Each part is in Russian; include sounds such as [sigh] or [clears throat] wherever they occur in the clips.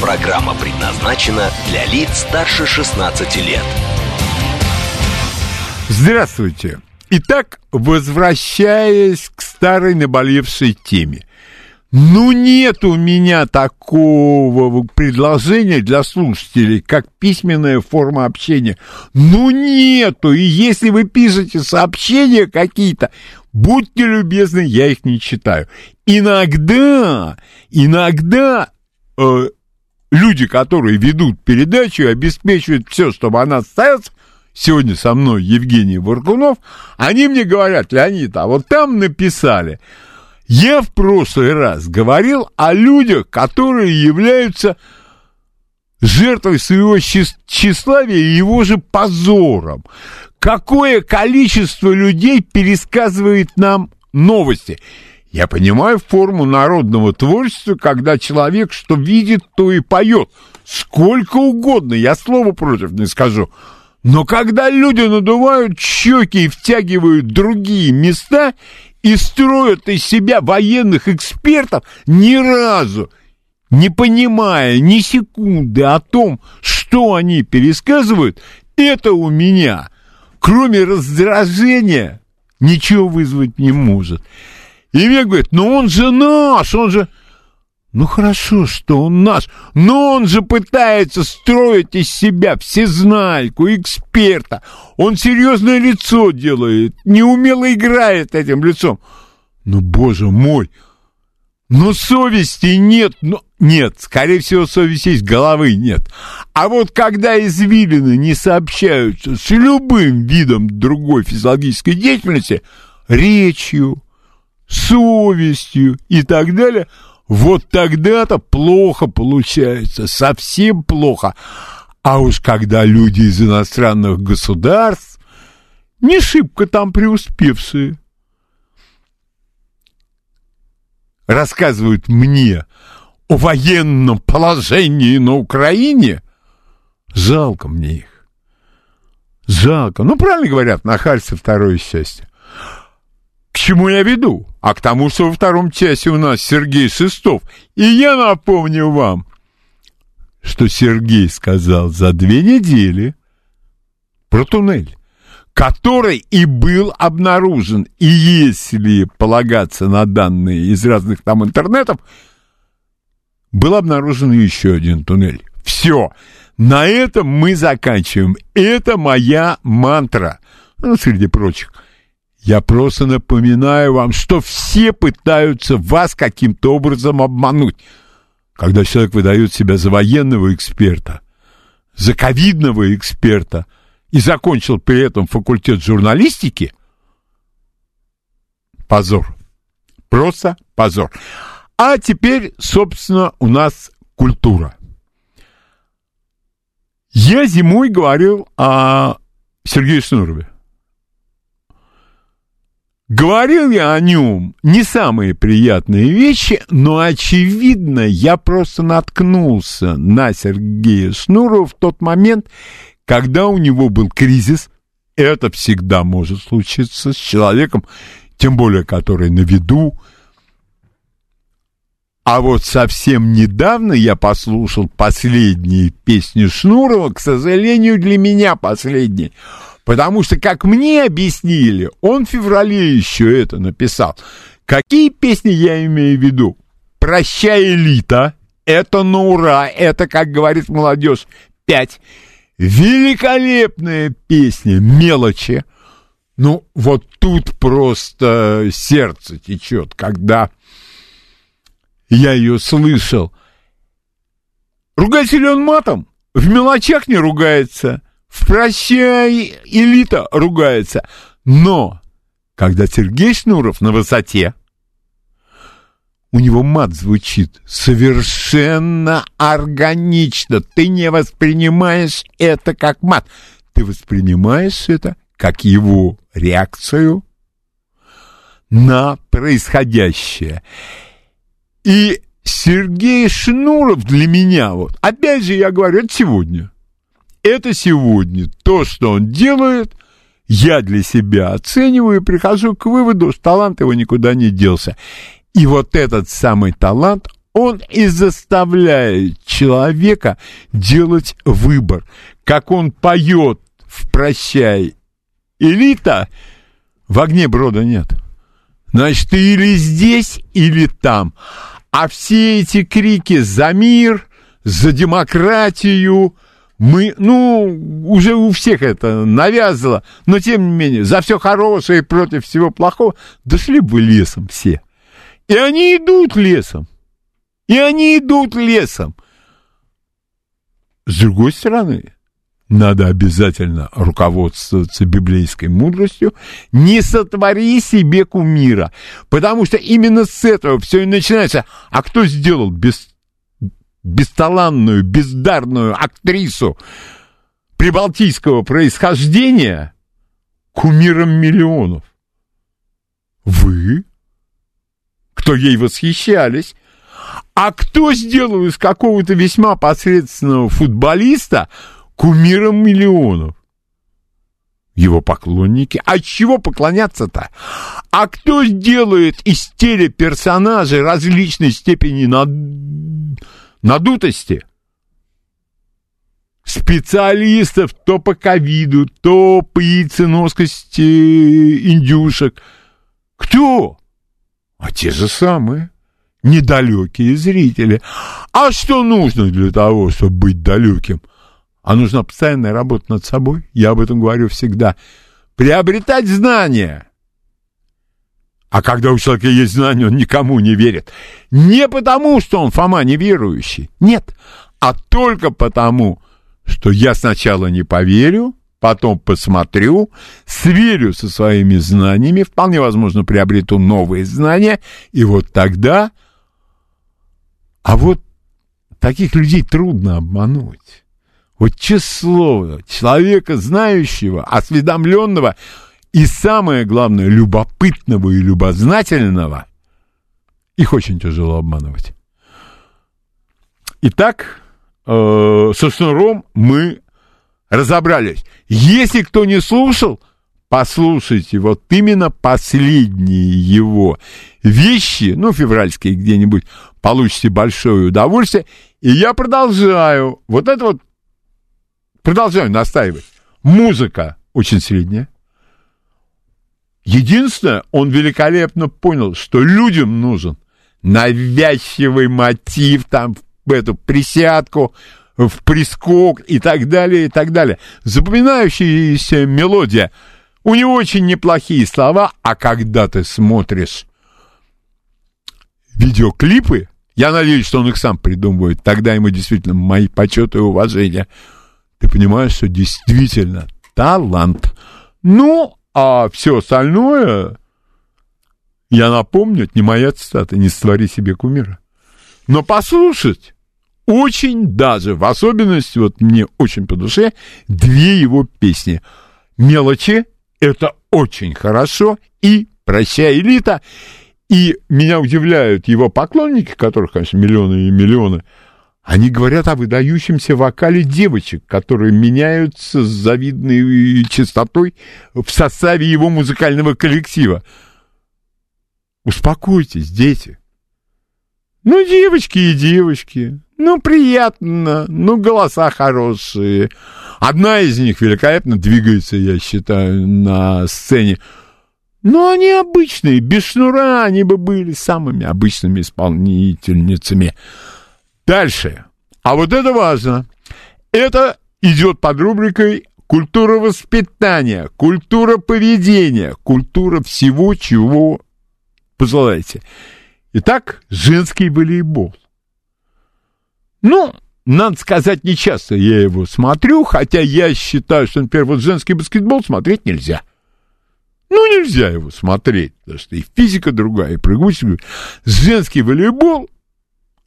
Программа предназначена для лиц старше 16 лет. Здравствуйте. Итак, возвращаясь к старой наболевшей теме. Ну, нет у меня такого предложения для слушателей, как письменная форма общения. Ну, нету. И если вы пишете сообщения какие-то, будьте любезны, я их не читаю. Иногда, иногда э, люди, которые ведут передачу обеспечивают все, чтобы она состоялась, сегодня со мной Евгений Варкунов, они мне говорят, Леонид, а вот там написали, я в прошлый раз говорил о людях, которые являются жертвой своего тщеславия и его же позором. Какое количество людей пересказывает нам новости? Я понимаю форму народного творчества, когда человек что видит, то и поет. Сколько угодно, я слова против не скажу. Но когда люди надувают щеки и втягивают другие места и строят из себя военных экспертов, ни разу не понимая ни секунды о том, что они пересказывают, это у меня, кроме раздражения, ничего вызвать не может. И мне говорят, ну он же наш, он же... Ну хорошо, что он наш, но он же пытается строить из себя всезнайку, эксперта. Он серьезное лицо делает, неумело играет этим лицом. Ну, боже мой, но совести нет, ну, нет, скорее всего, совести есть, головы нет. А вот когда извилины не сообщаются с любым видом другой физиологической деятельности, речью, совестью и так далее – вот тогда-то плохо получается, совсем плохо. А уж когда люди из иностранных государств, не шибко там преуспевшие, рассказывают мне о военном положении на Украине, жалко мне их. Жалко. Ну, правильно говорят, нахальство второе счастье. К чему я веду? А к тому, что во втором часе у нас Сергей Шестов. И я напомню вам, что Сергей сказал за две недели про туннель, который и был обнаружен. И если полагаться на данные из разных там интернетов, был обнаружен еще один туннель. Все. На этом мы заканчиваем. Это моя мантра. Ну, среди прочих – я просто напоминаю вам, что все пытаются вас каким-то образом обмануть. Когда человек выдает себя за военного эксперта, за ковидного эксперта и закончил при этом факультет журналистики, позор. Просто позор. А теперь, собственно, у нас культура. Я зимой говорил о Сергее Шнурове. Говорил я о нем не самые приятные вещи, но, очевидно, я просто наткнулся на Сергея Шнурова в тот момент, когда у него был кризис. Это всегда может случиться с человеком, тем более, который на виду. А вот совсем недавно я послушал последние песни Шнурова, к сожалению, для меня последние – Потому что, как мне объяснили, он в феврале еще это написал. Какие песни я имею в виду? «Прощай, элита», это на ура, это, как говорит молодежь, пять. Великолепная песня «Мелочи». Ну, вот тут просто сердце течет, когда я ее слышал. Ругается ли он матом? В мелочах не ругается в «Прощай, элита» ругается. Но, когда Сергей Шнуров на высоте, у него мат звучит совершенно органично. Ты не воспринимаешь это как мат. Ты воспринимаешь это как его реакцию на происходящее. И Сергей Шнуров для меня, вот, опять же я говорю, это сегодня. Это сегодня. То, что он делает, я для себя оцениваю и прихожу к выводу, что талант его никуда не делся. И вот этот самый талант, он и заставляет человека делать выбор. Как он поет в «Прощай, элита», в огне брода нет. Значит, ты или здесь, или там. А все эти крики за мир, за демократию, мы, ну, уже у всех это навязано, но тем не менее, за все хорошее и против всего плохого, дошли бы лесом все. И они идут лесом. И они идут лесом. С другой стороны, надо обязательно руководствоваться библейской мудростью, не сотвори себе кумира, потому что именно с этого все и начинается. А кто сделал без, бесталанную, бездарную актрису прибалтийского происхождения кумиром миллионов? Вы? Кто ей восхищались? А кто сделал из какого-то весьма посредственного футболиста кумиром миллионов. Его поклонники. А чего поклоняться-то? А кто сделает из телеперсонажей различной степени над... надутости? Специалистов то по ковиду, то по яйценоскости индюшек. Кто? А те же самые недалекие зрители. А что нужно для того, чтобы быть далеким? А нужна постоянная работа над собой. Я об этом говорю всегда. Приобретать знания. А когда у человека есть знания, он никому не верит. Не потому, что он Фома неверующий. Нет. А только потому, что я сначала не поверю, потом посмотрю, сверю со своими знаниями, вполне возможно, приобрету новые знания, и вот тогда... А вот таких людей трудно обмануть. Вот число человека, знающего, осведомленного и, самое главное, любопытного и любознательного, их очень тяжело обманывать. Итак, э, со шнуром мы разобрались. Если кто не слушал, послушайте вот именно последние его вещи, ну, февральские где-нибудь, получите большое удовольствие. И я продолжаю. Вот это вот Продолжаю настаивать. Музыка очень средняя. Единственное, он великолепно понял, что людям нужен навязчивый мотив, там, в эту присядку, в прискок и так далее, и так далее. Запоминающаяся мелодия. У него очень неплохие слова, а когда ты смотришь видеоклипы, я надеюсь, что он их сам придумывает, тогда ему действительно мои почеты и уважения – ты понимаешь, что действительно талант. Ну, а все остальное, я напомню, это не моя цитата, не створи себе кумира. Но послушать очень даже, в особенности, вот мне очень по душе, две его песни. «Мелочи» — это очень хорошо, и «Прощай, элита», и меня удивляют его поклонники, которых, конечно, миллионы и миллионы, они говорят о выдающемся вокале девочек, которые меняются с завидной частотой в составе его музыкального коллектива. Успокойтесь, дети. Ну, девочки и девочки. Ну, приятно. Ну, голоса хорошие. Одна из них великолепно двигается, я считаю, на сцене. Но они обычные, без шнура они бы были самыми обычными исполнительницами. Дальше. А вот это важно. Это идет под рубрикой культура воспитания, культура поведения, культура всего, чего пожелаете. Итак, женский волейбол. Ну, надо сказать, не часто я его смотрю, хотя я считаю, что, например, вот женский баскетбол смотреть нельзя. Ну, нельзя его смотреть, потому что и физика другая, и прыгучесть. Женский волейбол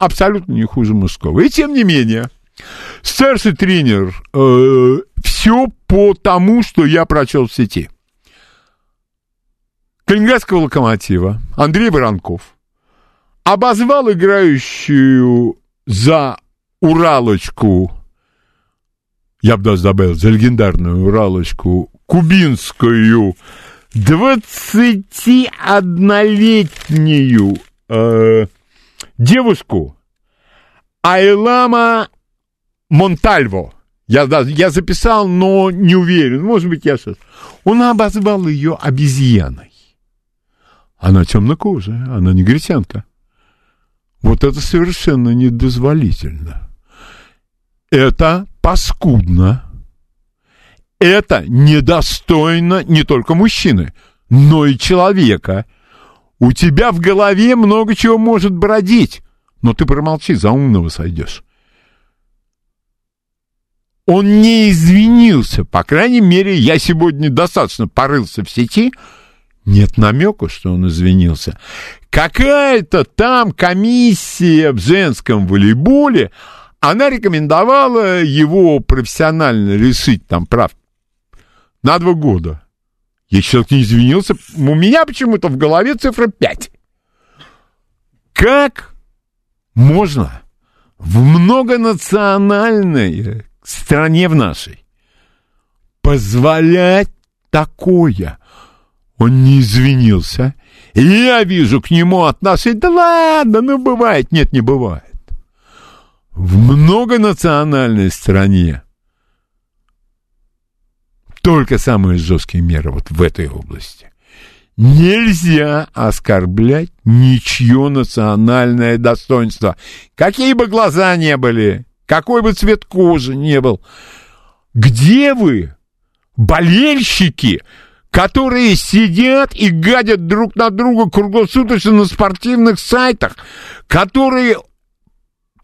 абсолютно не хуже мужского. И тем не менее, старший тренер э, все по тому, что я прочел в сети. Калининградского локомотива Андрей Воронков обозвал играющую за Уралочку, я бы даже добавил, за легендарную Уралочку, кубинскую 21-летнюю э, девушку Айлама Монтальво. Я, я записал, но не уверен. Может быть, я сейчас... Он обозвал ее обезьяной. Она темнокожая, она негритянка. Вот это совершенно недозволительно. Это паскудно. Это недостойно не только мужчины, но и человека. У тебя в голове много чего может бродить, но ты промолчи, за умного сойдешь. Он не извинился, по крайней мере, я сегодня достаточно порылся в сети, нет намека, что он извинился. Какая-то там комиссия в женском волейболе, она рекомендовала его профессионально решить там прав на два года. Если человек не извинился, у меня почему-то в голове цифра 5. Как можно в многонациональной стране в нашей позволять такое? Он не извинился. И я вижу к нему отношение. Да ладно, ну бывает. Нет, не бывает. В многонациональной стране только самые жесткие меры вот в этой области. Нельзя оскорблять ничье национальное достоинство. Какие бы глаза не были, какой бы цвет кожи не был. Где вы, болельщики, которые сидят и гадят друг на друга круглосуточно на спортивных сайтах, которые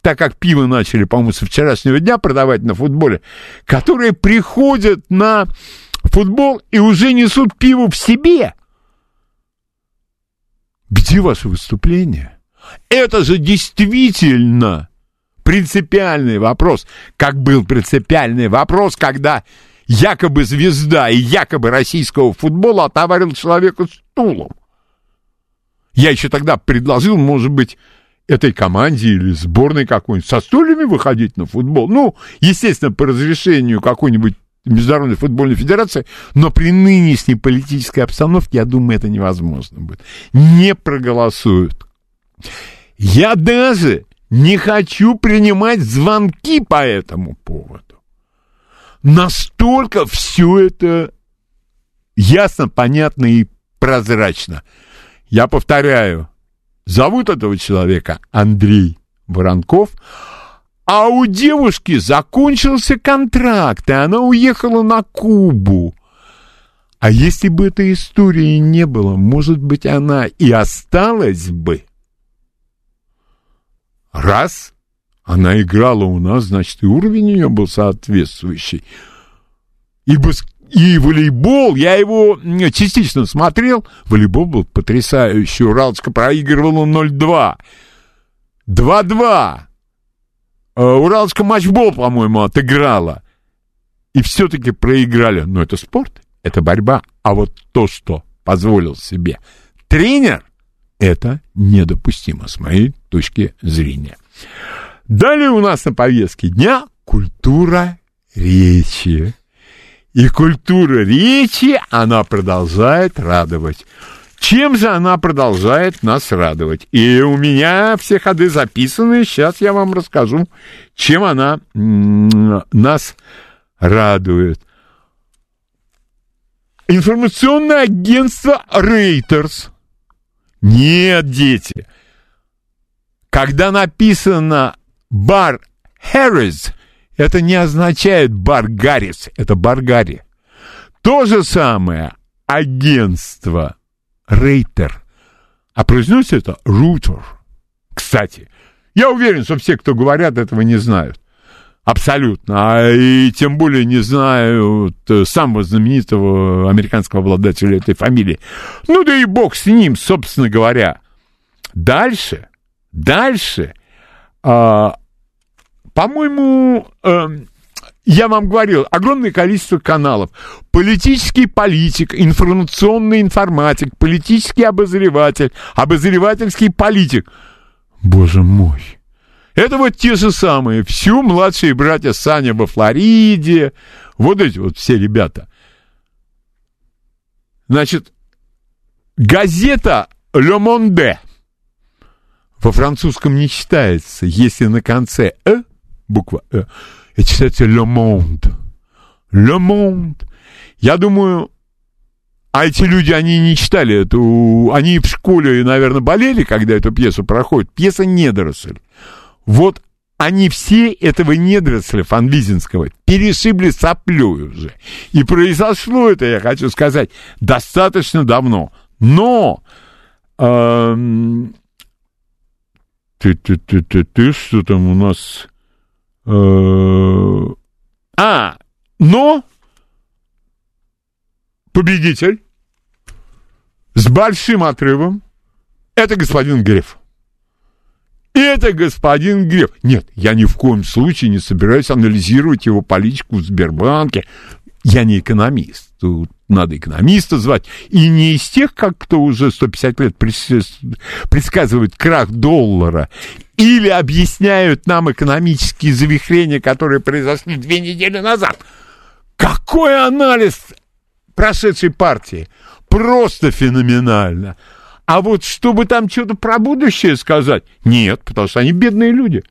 так как пиво начали, по-моему, со вчерашнего дня продавать на футболе, которые приходят на футбол и уже несут пиво в себе. Где ваше выступление? Это же действительно принципиальный вопрос, как был принципиальный вопрос, когда якобы звезда и якобы российского футбола отоварил человека стулом. Я еще тогда предложил, может быть, этой команде или сборной какой-нибудь со стульями выходить на футбол. Ну, естественно, по разрешению какой-нибудь Международной футбольной федерации, но при нынешней политической обстановке, я думаю, это невозможно будет. Не проголосуют. Я даже не хочу принимать звонки по этому поводу. Настолько все это ясно, понятно и прозрачно. Я повторяю, зовут этого человека Андрей Воронков, а у девушки закончился контракт, и она уехала на Кубу. А если бы этой истории не было, может быть, она и осталась бы. Раз она играла у нас, значит, и уровень у нее был соответствующий. И, баск... и волейбол, я его частично смотрел, волейбол был потрясающий. Уралочка проигрывала 0-2. 2-2. Э, Уралочка матчбол, по-моему, отыграла. И все-таки проиграли. Но это спорт, это борьба. А вот то, что позволил себе тренер, это недопустимо с моей точки зрения. Далее у нас на повестке дня культура речи. И культура речи, она продолжает радовать. Чем же она продолжает нас радовать? И у меня все ходы записаны. Сейчас я вам расскажу, чем она нас радует. Информационное агентство Reuters. Нет, дети. Когда написано бар Харрис, это не означает бар Гаррис, это бар Гарри. То же самое агентство Рейтер, а произносится это Рутер. Кстати, я уверен, что все, кто говорят, этого не знают. Абсолютно. А и тем более не знаю самого знаменитого американского обладателя этой фамилии. Ну да и бог с ним, собственно говоря. Дальше, дальше, а, по-моему, а, я вам говорил, огромное количество каналов. Политический политик, информационный информатик, политический обозреватель, обозревательский политик. Боже мой. Это вот те же самые. Все младшие братья Саня во Флориде. Вот эти вот все ребята. Значит, газета «Le Monde» во французском не читается, если на конце «э», буква «э», и читается «Le Monde». «Le Monde». Я думаю, а эти люди, они не читали эту... Они в школе, наверное, болели, когда эту пьесу проходит. Пьеса «Недоросль». Вот они все этого недоросля фанвизинского перешибли соплю уже. И произошло это, я хочу сказать, достаточно давно. Но... Эм, ты, ты, ты, ты, ты, что там у нас... Э, а, но победитель с большим отрывом это господин Греф. Это господин Греф. Нет, я ни в коем случае не собираюсь анализировать его политику в Сбербанке. Я не экономист. Тут надо экономиста звать. И не из тех, как кто уже 150 лет предсказывает крах доллара или объясняют нам экономические завихрения, которые произошли две недели назад. Какой анализ прошедшей партии? Просто феноменально. А вот чтобы там что-то про будущее сказать, нет, потому что они бедные люди.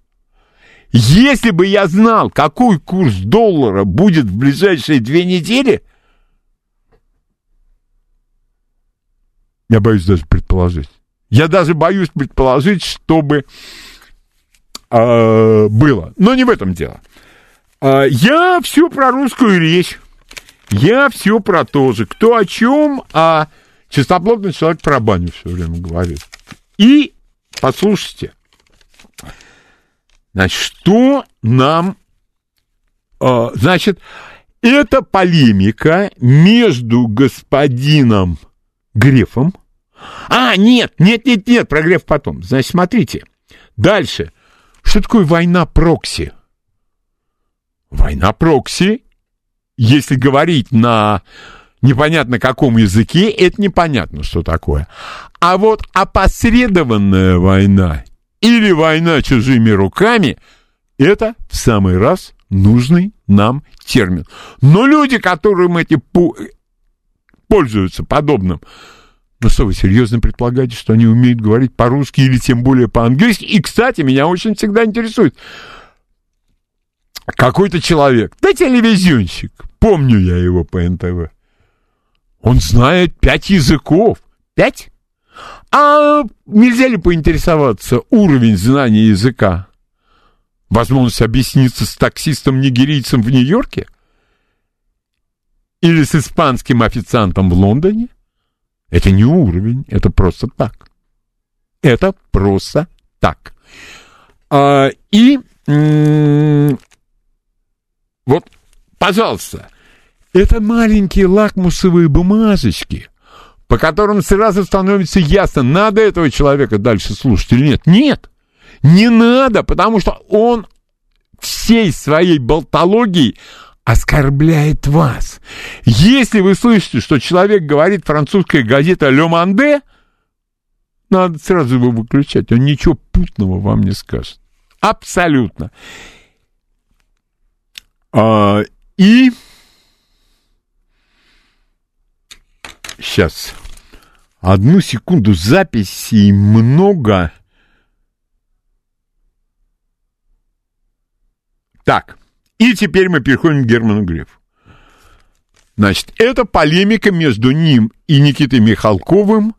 Если бы я знал, какой курс доллара будет в ближайшие две недели, я боюсь даже предположить. Я даже боюсь предположить, чтобы э, было. Но не в этом дело. Э, я все про русскую речь. Я все про то же. Кто о чем, а Чистоплотный человек про баню все время говорит. И послушайте, значит, что нам, э, значит, это полемика между господином Грефом. А, нет, нет, нет, нет, про Греф потом. Значит, смотрите. Дальше. Что такое война прокси? Война прокси, если говорить на непонятно каком языке, это непонятно, что такое. А вот опосредованная война или война чужими руками, это в самый раз нужный нам термин. Но люди, которым эти пользуются подобным, ну что, вы серьезно предполагаете, что они умеют говорить по-русски или тем более по-английски? И, кстати, меня очень всегда интересует. Какой-то человек, да телевизионщик, помню я его по НТВ, он знает пять языков. Пять? А нельзя ли поинтересоваться уровень знания языка? Возможность объясниться с таксистом-нигерийцем в Нью-Йорке? Или с испанским официантом в Лондоне? Это не уровень, это просто так. Это просто так. А, и вот, пожалуйста, это маленькие лакмусовые бумажечки, по которым сразу становится ясно, надо этого человека дальше слушать или нет. Нет, не надо, потому что он всей своей болтологией оскорбляет вас. Если вы слышите, что человек говорит французская газета «Ле Манде», надо сразу его выключать, он ничего путного вам не скажет. Абсолютно. А, и Сейчас. Одну секунду. Записей много. Так. И теперь мы переходим к Герману Грефу. Значит, это полемика между ним и Никитой Михалковым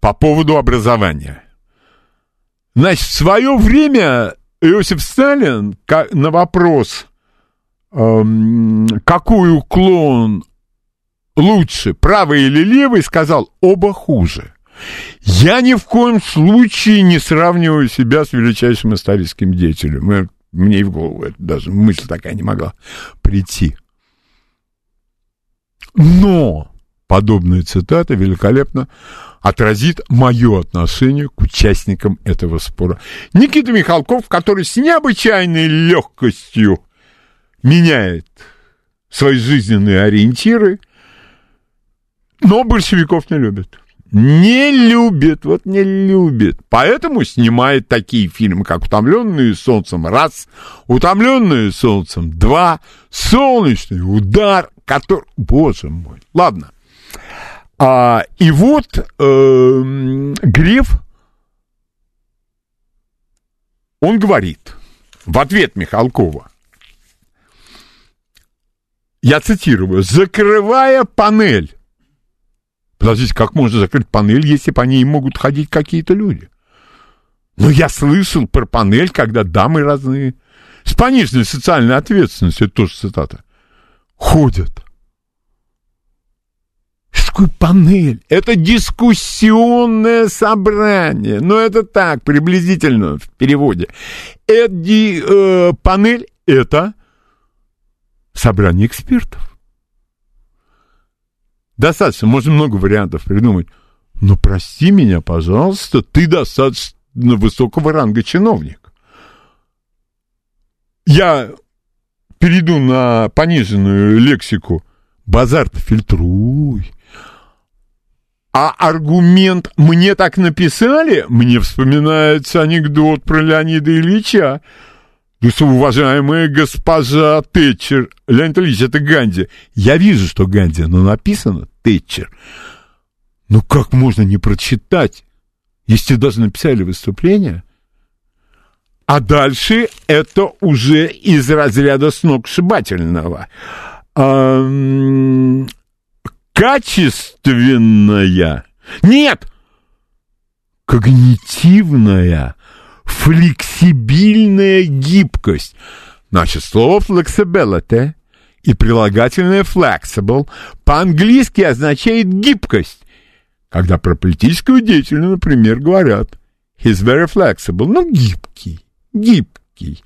по поводу образования. Значит, в свое время Иосиф Сталин на вопрос, эм, какой уклон лучше, правый или левый, сказал, оба хуже. Я ни в коем случае не сравниваю себя с величайшим историческим деятелем. Мне и в голову это даже мысль такая не могла прийти. Но подобная цитата великолепно отразит мое отношение к участникам этого спора. Никита Михалков, который с необычайной легкостью меняет свои жизненные ориентиры, но большевиков не любит. Не любит, вот не любит. Поэтому снимает такие фильмы, как «Утомленные солнцем» раз, «Утомленные солнцем» два, «Солнечный удар», который... Боже мой. Ладно. А, и вот э, Греф, он говорит в ответ Михалкова, я цитирую, закрывая панель. Подождите, как можно закрыть панель, если по ней могут ходить какие-то люди? Ну, я слышал про панель, когда дамы разные, с пониженной социальной ответственностью, это тоже цитата, ходят такое панель? Это дискуссионное собрание. Но это так, приблизительно в переводе. Эти, э, панель — это собрание экспертов. Достаточно, можно много вариантов придумать. Но прости меня, пожалуйста, ты достаточно высокого ранга чиновник. Я перейду на пониженную лексику. Базар-то фильтруй. А аргумент «мне так написали» мне вспоминается анекдот про Леонида Ильича. То есть, уважаемая госпожа Тэтчер, Леонид Ильич, это Ганди. Я вижу, что Ганди, но написано Тэтчер. Ну как можно не прочитать, если даже написали выступление? А дальше это уже из разряда сногсшибательного качественная, нет, когнитивная, флексибильная гибкость. Значит, слово flexibility и прилагательное flexible по-английски означает гибкость. Когда про политическую деятельность, например, говорят he's very flexible, ну, гибкий, гибкий.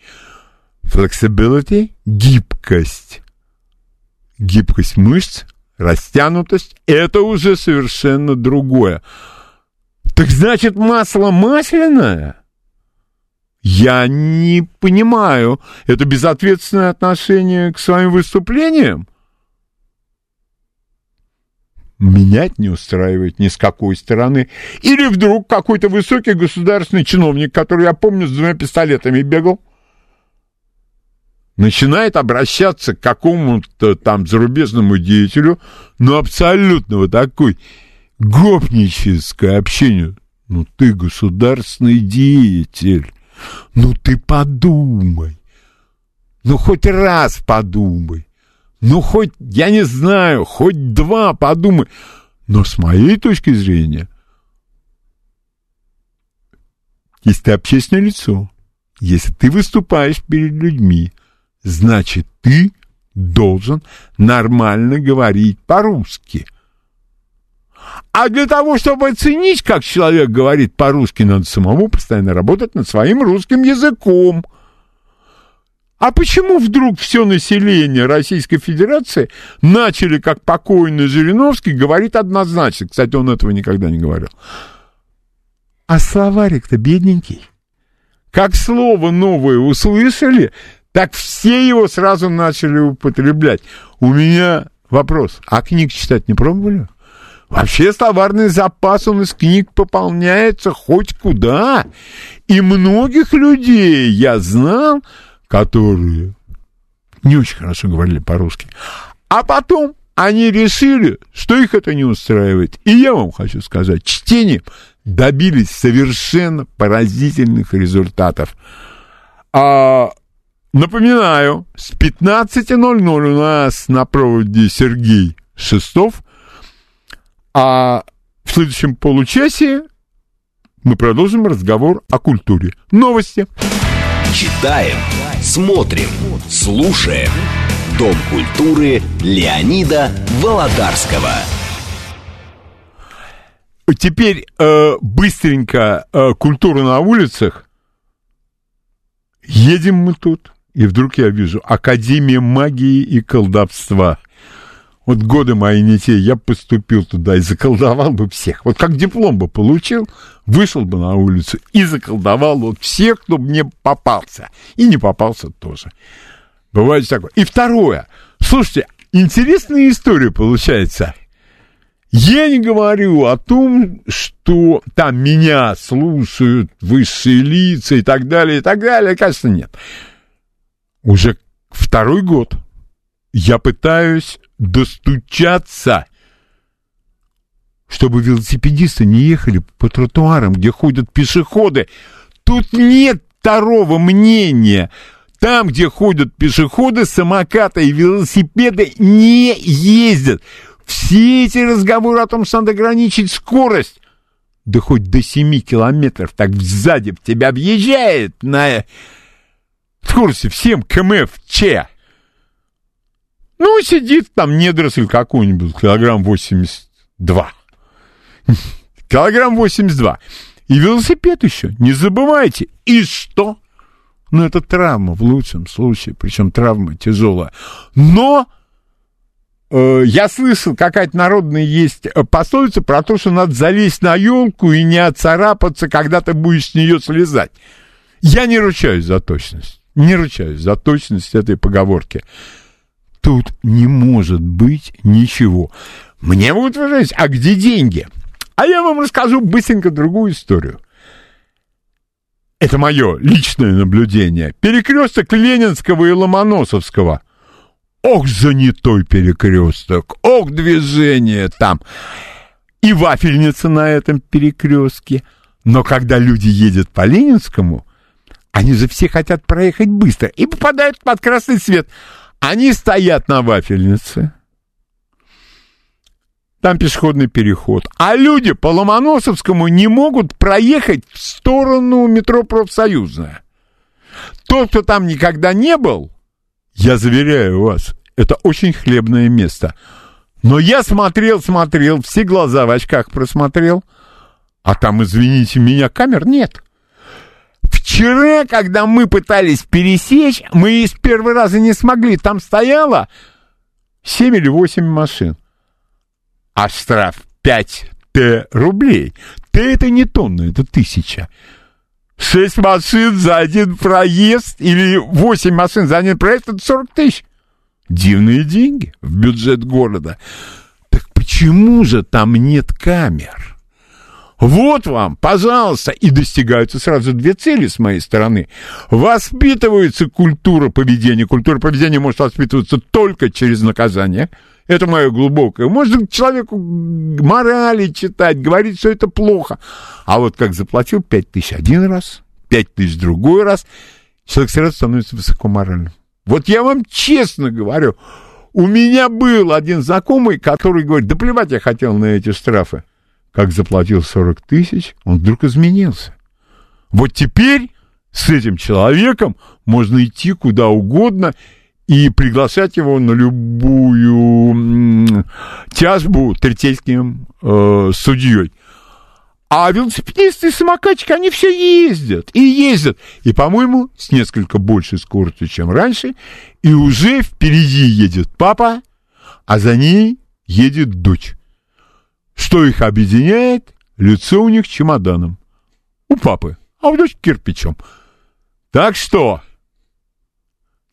Flexibility – гибкость. Гибкость мышц, растянутость — это уже совершенно другое. Так значит, масло масляное? Я не понимаю. Это безответственное отношение к своим выступлениям? Меня это не устраивает ни с какой стороны. Или вдруг какой-то высокий государственный чиновник, который, я помню, с двумя пистолетами бегал, начинает обращаться к какому-то там зарубежному деятелю, ну, абсолютно вот такой гопническое общение. Ну, ты государственный деятель, ну, ты подумай, ну, хоть раз подумай, ну, хоть, я не знаю, хоть два подумай. Но с моей точки зрения, если ты общественное лицо, если ты выступаешь перед людьми, значит, ты должен нормально говорить по-русски. А для того, чтобы оценить, как человек говорит по-русски, надо самому постоянно работать над своим русским языком. А почему вдруг все население Российской Федерации начали, как покойный Жириновский, говорить однозначно? Кстати, он этого никогда не говорил. А словарик-то бедненький. Как слово новое услышали, так все его сразу начали употреблять. У меня вопрос, а книг читать не пробовали? Вообще словарный запас, он из книг пополняется хоть куда. И многих людей я знал, которые не очень хорошо говорили по-русски. А потом они решили, что их это не устраивает. И я вам хочу сказать, чтение добились совершенно поразительных результатов. А Напоминаю, с 15.00 у нас на проводе Сергей Шестов, а в следующем получасе мы продолжим разговор о культуре. Новости. Читаем, смотрим, слушаем. Дом культуры Леонида Володарского. Теперь э, быстренько э, культура на улицах Едем мы тут, и вдруг я вижу Академия магии и колдовства. Вот годы мои не те, я поступил туда и заколдовал бы всех. Вот как диплом бы получил, вышел бы на улицу и заколдовал вот всех, кто мне попался. И не попался тоже. Бывает такое. И второе. Слушайте, интересная история получается. Я не говорю о том, что там меня слушают высшие лица и так далее, и так далее. Конечно, нет. Уже второй год я пытаюсь достучаться, чтобы велосипедисты не ехали по тротуарам, где ходят пешеходы. Тут нет второго мнения. Там, где ходят пешеходы, самокаты и велосипеды не ездят. Все эти разговоры о том, что надо ограничить скорость, да хоть до 7 километров, так сзади в тебя объезжает на скорости всем КМФ Че. Ну, сидит там недоросль какой-нибудь, килограмм 82. [laughs] Килограмм 82. И велосипед еще, не забывайте. И что? Ну, это травма в лучшем случае, причем травма тяжелая. Но Э, я слышал, какая-то народная есть э, пословица про то, что надо залезть на елку и не отцарапаться, когда ты будешь с нее слезать. Я не ручаюсь за точность. Не ручаюсь за точность этой поговорки. Тут не может быть ничего. Мне будут выражать, а где деньги? А я вам расскажу быстренько другую историю. Это мое личное наблюдение. Перекресток Ленинского и Ломоносовского – Ох, занятой перекресток, ох, движение там. И вафельница на этом перекрестке. Но когда люди едут по Ленинскому, они же все хотят проехать быстро и попадают под красный свет. Они стоят на вафельнице. Там пешеходный переход. А люди по Ломоносовскому не могут проехать в сторону метро Профсоюзная. Тот, кто там никогда не был, я заверяю вас, это очень хлебное место. Но я смотрел, смотрел, все глаза в очках просмотрел, а там, извините меня, камер нет. Вчера, когда мы пытались пересечь, мы из первого раза не смогли. Там стояло 7 или 8 машин. А штраф 5 Т рублей. Т это не тонна, это тысяча. Шесть машин за один проезд или восемь машин за один проезд, это 40 тысяч. Дивные деньги в бюджет города. Так почему же там нет камер? Вот вам, пожалуйста, и достигаются сразу две цели с моей стороны. Воспитывается культура поведения. Культура поведения может воспитываться только через наказание – это мое глубокое. Можно человеку морали читать, говорить, что это плохо. А вот как заплатил пять тысяч один раз, пять тысяч другой раз, человек сразу становится высокоморальным. Вот я вам честно говорю, у меня был один знакомый, который говорит, да плевать я хотел на эти штрафы. Как заплатил 40 тысяч, он вдруг изменился. Вот теперь с этим человеком можно идти куда угодно и приглашать его на любую тяжбу третейским э, судьей. А велосипедисты и самокатчики, они все ездят и ездят. И, по-моему, с несколько большей скоростью, чем раньше. И уже впереди едет папа, а за ней едет дочь. Что их объединяет? Лицо у них чемоданом. У папы, а у дочь кирпичом. Так что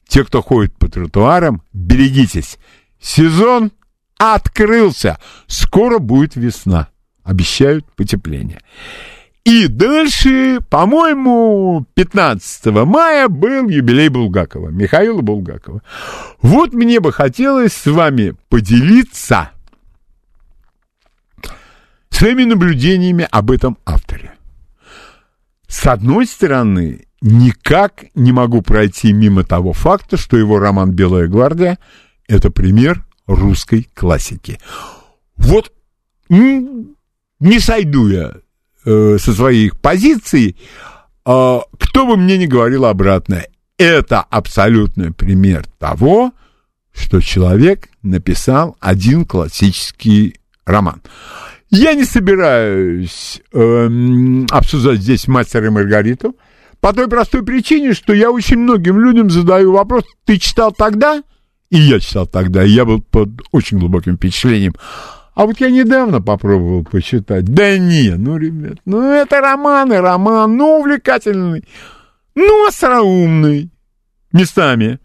те, кто ходит по тротуарам, берегитесь. Сезон открылся. Скоро будет весна. Обещают потепление. И дальше, по-моему, 15 мая был юбилей Булгакова, Михаила Булгакова. Вот мне бы хотелось с вами поделиться своими наблюдениями об этом авторе. С одной стороны, никак не могу пройти мимо того факта, что его роман «Белая гвардия» — это пример русской классики. Вот не сойду я э, со своих позиций, э, кто бы мне ни говорил обратное. Это абсолютный пример того, что человек написал один классический роман. Я не собираюсь э, обсуждать здесь «Мастера и Маргариту», По той простой причине, что я очень многим людям задаю вопрос, ты читал тогда? И я читал тогда, и я был под очень глубоким впечатлением. А вот я недавно попробовал почитать. Да не, ну, ребят, ну это роман и роман, ну увлекательный, ну остроумный местами.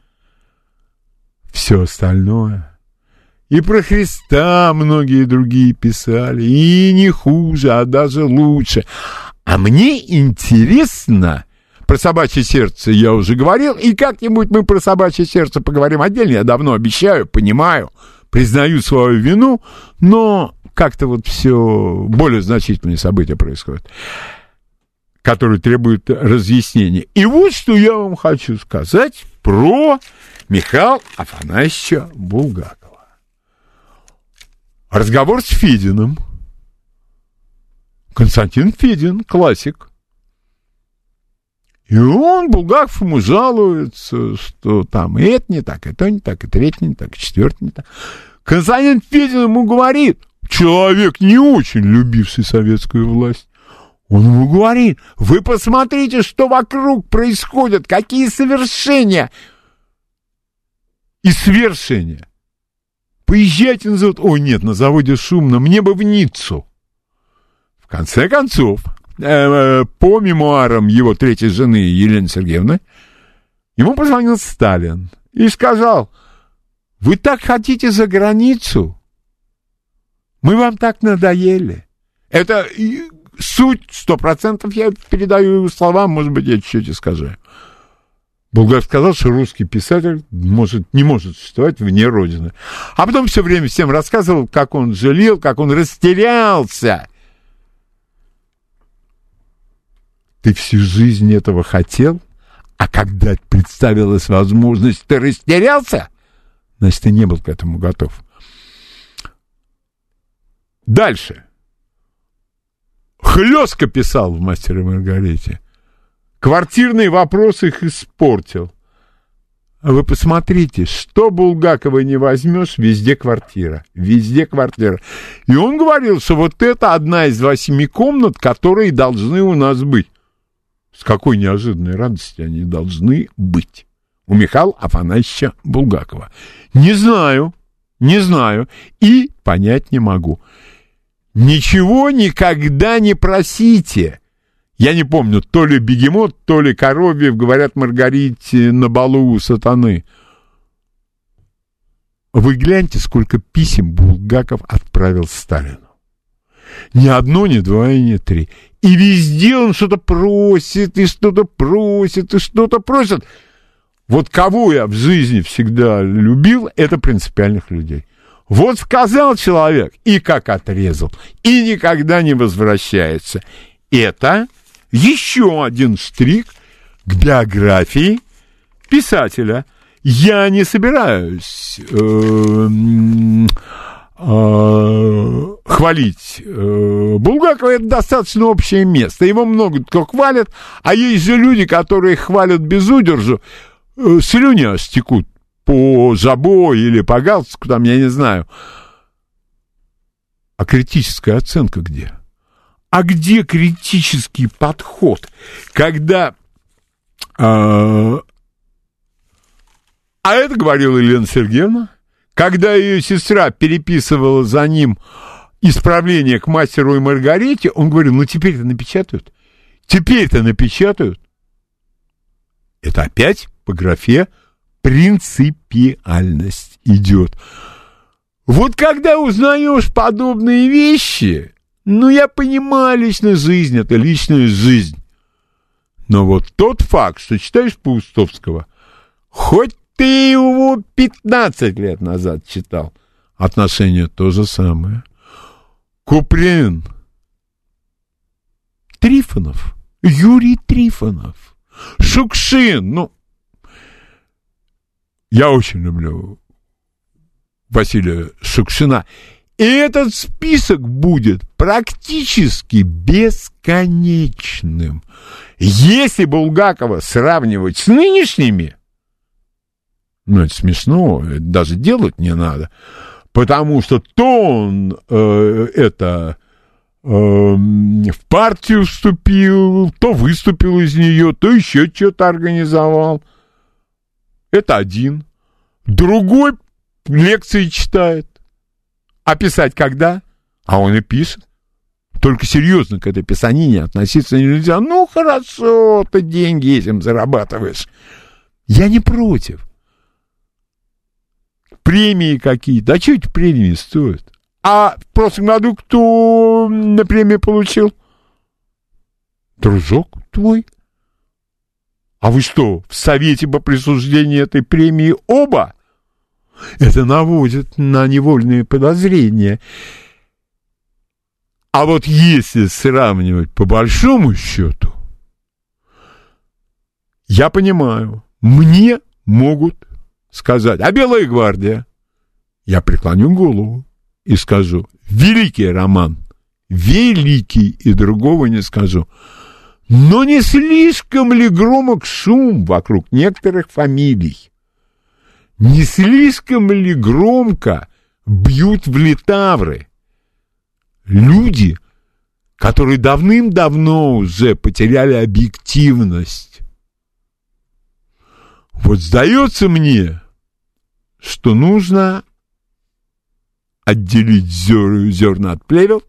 Все остальное и про Христа многие другие писали, и не хуже, а даже лучше. А мне интересно, про собачье сердце я уже говорил, и как-нибудь мы про собачье сердце поговорим отдельно, я давно обещаю, понимаю, признаю свою вину, но как-то вот все более значительные события происходят, которые требуют разъяснения. И вот что я вам хочу сказать про Михаила Афанасьевича Булгакова. Разговор с Фединым. Константин Федин, классик. И он, Булгаков, ему жалуется, что там и это не так, и то не так, и третье не так, и четвертое не так. Константин Федин ему говорит, человек, не очень любивший советскую власть, он ему говорит, вы посмотрите, что вокруг происходит, какие совершения и свершения. Поезжайте на завод. Ой, нет, на заводе шумно, мне бы в Ниццу. В конце концов, э, э, по мемуарам его третьей жены Елены Сергеевны, ему позвонил Сталин и сказал, вы так хотите за границу? Мы вам так надоели. Это суть, сто процентов я передаю его словам, может быть, я чуть-чуть и скажу. Булгаков сказал, что русский писатель может, не может существовать вне Родины. А потом все время всем рассказывал, как он жалел, как он растерялся. Ты всю жизнь этого хотел, а когда представилась возможность, ты растерялся? Значит, ты не был к этому готов. Дальше. Хлестко писал в «Мастере Маргарите». Квартирный вопрос их испортил. А вы посмотрите, что Булгакова не возьмешь, везде квартира. Везде квартира. И он говорил, что вот это одна из восьми комнат, которые должны у нас быть. С какой неожиданной радости они должны быть. У Михаила Афанасьевича Булгакова. Не знаю, не знаю и понять не могу. Ничего никогда не просите. Я не помню, то ли бегемот, то ли коровьев, говорят Маргарите на балу у сатаны. Вы гляньте, сколько писем Булгаков отправил Сталину. Ни одно, ни два и ни три. И везде он что-то просит, и что-то просит, и что-то просит. Вот кого я в жизни всегда любил, это принципиальных людей. Вот сказал человек, и как отрезал, и никогда не возвращается. Это еще один штрих к биографии писателя. Я не собираюсь э, э, хвалить э, Булгакова, это достаточно общее место. Его много кто хвалит, а есть же люди, которые хвалят без удержу, э, слюни аж текут по забой или по галстуку, там, я не знаю. А критическая оценка где? А где критический подход, когда... Э, а это говорила Елена Сергеевна, когда ее сестра переписывала за ним исправление к мастеру и Маргарите, он говорил, ну теперь-то напечатают. Теперь-то напечатают. Это опять по графе принципиальность идет. Вот когда узнаешь подобные вещи, ну, я понимаю, личная жизнь — это личная жизнь. Но вот тот факт, что читаешь Паустовского, хоть ты его 15 лет назад читал, отношение то же самое. Куприн, Трифонов, Юрий Трифонов, Шукшин, ну, я очень люблю Василия Шукшина. И этот список будет практически бесконечным. Если Булгакова сравнивать с нынешними, ну, это смешно, это даже делать не надо, потому что то он, э, это, эм, в партию вступил, то выступил из нее, то еще что-то организовал. Это один. Другой лекции читает. А писать когда? А он и пишет. Только серьезно к этой писанине относиться нельзя. Ну, хорошо, ты деньги этим зарабатываешь. Я не против. Премии какие-то. А что эти премии стоят? А в прошлом году кто на премию получил? Дружок твой. А вы что, в совете по присуждению этой премии оба? Это наводит на невольные подозрения. А вот если сравнивать по большому счету, я понимаю, мне могут сказать, а Белая гвардия? Я преклоню голову и скажу, великий роман, великий, и другого не скажу. Но не слишком ли громок шум вокруг некоторых фамилий? Не слишком ли громко бьют в литавры? люди, которые давным-давно уже потеряли объективность. Вот сдается мне, что нужно отделить зер, зерна от плевел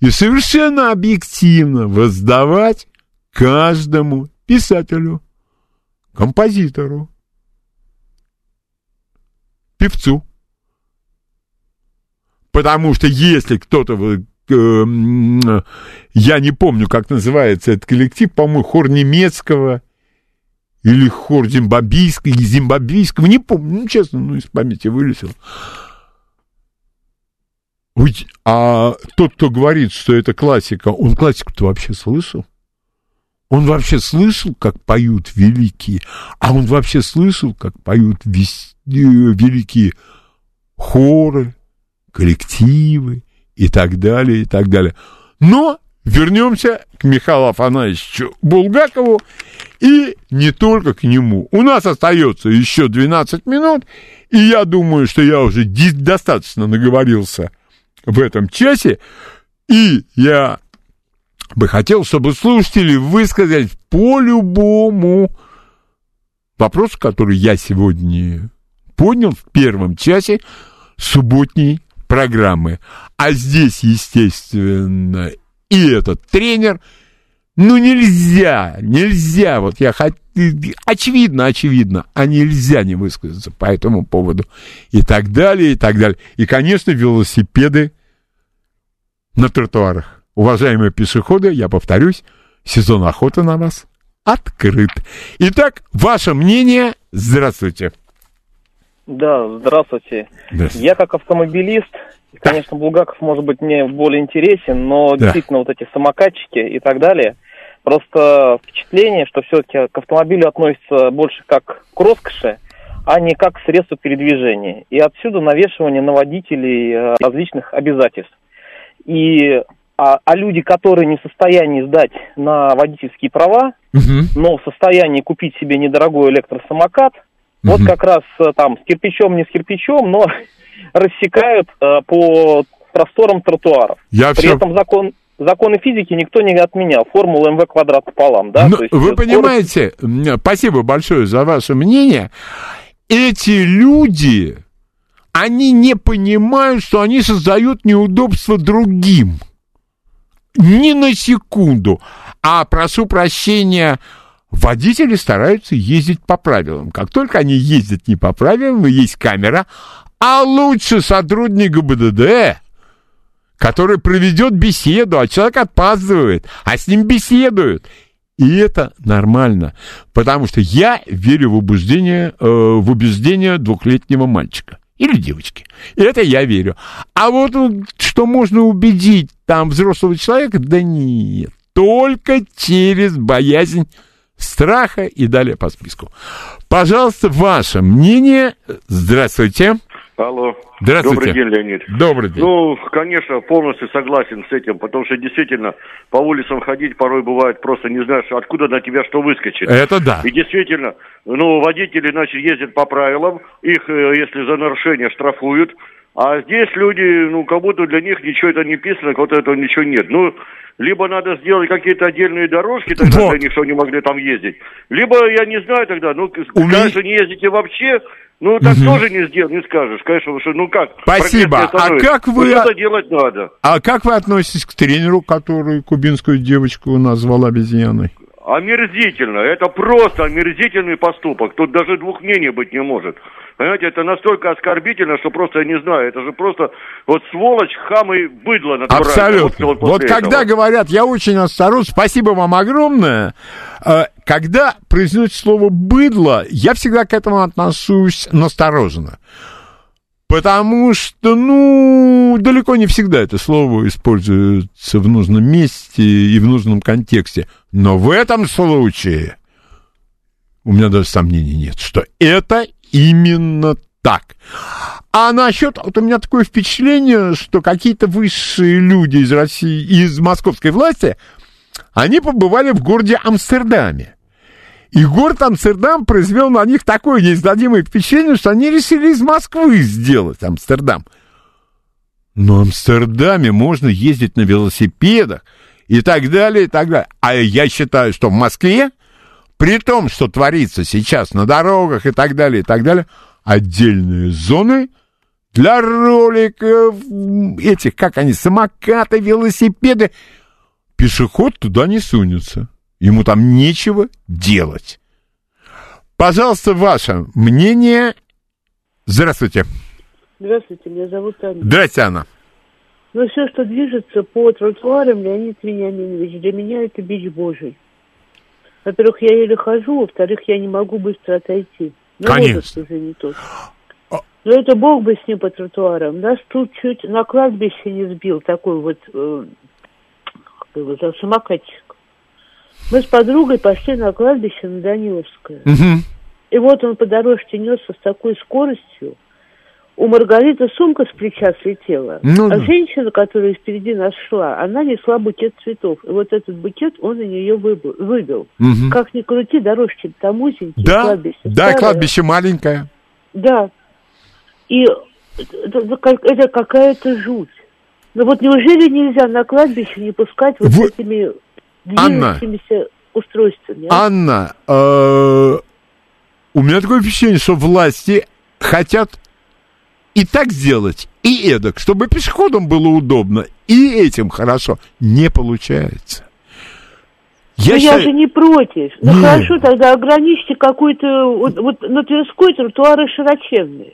и совершенно объективно воздавать каждому писателю, композитору, певцу, Потому что если кто-то э, я не помню, как называется этот коллектив, по-моему, хор немецкого или хор зимбабвийского, или зимбабвийского, не помню, ну, честно, ну, из памяти вылетел. А тот, кто говорит, что это классика, он классику-то вообще слышал? Он вообще слышал, как поют великие? А он вообще слышал, как поют вес... Э, великие хоры, коллективы и так далее, и так далее. Но вернемся к Михаилу Афанасьевичу Булгакову и не только к нему. У нас остается еще 12 минут, и я думаю, что я уже достаточно наговорился в этом часе, и я бы хотел, чтобы слушатели высказали по любому вопросу, который я сегодня поднял в первом часе субботней программы. А здесь, естественно, и этот тренер. Ну, нельзя, нельзя, вот я хочу, очевидно, очевидно, а нельзя не высказаться по этому поводу. И так далее, и так далее. И, конечно, велосипеды на тротуарах. Уважаемые пешеходы, я повторюсь, сезон охоты на вас открыт. Итак, ваше мнение, здравствуйте. Да, здравствуйте. здравствуйте. Я как автомобилист, конечно, Булгаков может быть мне более интересен, но да. действительно вот эти самокатчики и так далее, просто впечатление, что все-таки к автомобилю относится больше как к роскоши, а не как к средству передвижения. И отсюда навешивание на водителей э, различных обязательств. И а, а люди, которые не в состоянии сдать на водительские права, угу. но в состоянии купить себе недорогой электросамокат, вот как раз э, там с кирпичом, не с кирпичом, но [laughs] рассекают э, по просторам тротуаров. Я При все... этом закон законы физики никто не отменял. Формулу МВ квадрат пополам, да? Но, ну, есть, вы скорость... понимаете, спасибо большое за ваше мнение. Эти люди, они не понимают, что они создают неудобства другим. Ни на секунду. А прошу прощения, водители стараются ездить по правилам. Как только они ездят не по правилам, есть камера, а лучше сотрудник ГБДД, который проведет беседу, а человек опаздывает, а с ним беседуют. И это нормально, потому что я верю в убеждение, э, в убеждение двухлетнего мальчика или девочки. И это я верю. А вот что можно убедить там взрослого человека, да нет, только через боязнь страха и далее по списку. Пожалуйста, ваше мнение. Здравствуйте. Алло. Здравствуйте. Добрый день, Леонид. Добрый день. Ну, конечно, полностью согласен с этим, потому что действительно по улицам ходить порой бывает просто не знаешь, откуда на тебя что выскочит. Это да. И действительно, ну, водители, значит, ездят по правилам, их, э, если за нарушение штрафуют, А здесь люди, ну, как будто для них ничего это не писано, вот этого ничего нет. Ну, либо надо сделать какие-то отдельные дорожки тогда вот. для них, чтобы они могли там ездить. Либо, я не знаю тогда, ну, У конечно, не ездите вообще, ну, так угу. тоже не сделать, не скажешь, конечно, что, ну как? Спасибо. А как вы... Ну, что делать надо. А как вы относитесь к тренеру, который кубинскую девочку назвал обезьяной? Омерзительно. Это просто омерзительный поступок. Тут даже двух мнений быть не может. Понимаете, это настолько оскорбительно, что просто я не знаю. Это же просто вот сволочь, хам и быдло натурально. Абсолютно. Вот, вот когда говорят, я очень осторожен, спасибо вам огромное. Э, когда произносят слово «быдло», я всегда к этому отношусь настороженно. Потому что, ну, далеко не всегда это слово используется в нужном месте и в нужном контексте. Но в этом случае у меня даже сомнений нет, что это именно так. А насчет, вот у меня такое впечатление, что какие-то высшие люди из России, из московской власти, они побывали в городе Амстердаме. И город Амстердам произвел на них такое неизгладимое впечатление, что они решили из Москвы сделать Амстердам. Но в Амстердаме можно ездить на велосипедах и так далее, и так далее. А я считаю, что в Москве, при том, что творится сейчас на дорогах и так далее, и так далее, отдельные зоны для роликов, этих, как они, самокаты, велосипеды. Пешеход туда не сунется. Ему там нечего делать. Пожалуйста, ваше мнение. Здравствуйте. Здравствуйте, меня зовут Анна. Здравствуйте, Анна. Ну, все, что движется по тротуарам, Леонид Вениаминович, для меня это бич божий. Во-первых, я еле хожу, во-вторых, я не могу быстро отойти. Ну, Конечно. уже не тот. А Но это бог бы с ним по тротуарам. Нас тут чуть на кладбище не сбил такой вот э, как его, самокатчик. Мы с подругой пошли на кладбище на Даниловское. Угу. И вот он по дорожке несся с такой скоростью. У Маргариты сумка с плеча слетела. Ну, а женщина, которая впереди нас шла, она несла букет цветов. И вот этот букет он у нее выбил. выбил. Угу. Как ни крути, дорожки там узенькие. Да, кладбище да, старое. кладбище маленькое. Да. И это, это какая-то жуть. Но ну вот неужели нельзя на кладбище не пускать вот Вы... этими Анна, устройствами. А? Анна, э, у меня такое впечатление, что власти хотят и так сделать, и эдак, чтобы пешеходам было удобно, и этим хорошо. Не получается. Я, Но считаю... я же не против. Ну Нет. хорошо, тогда ограничьте какой-то... Вот, вот на Тверской тротуары широченные.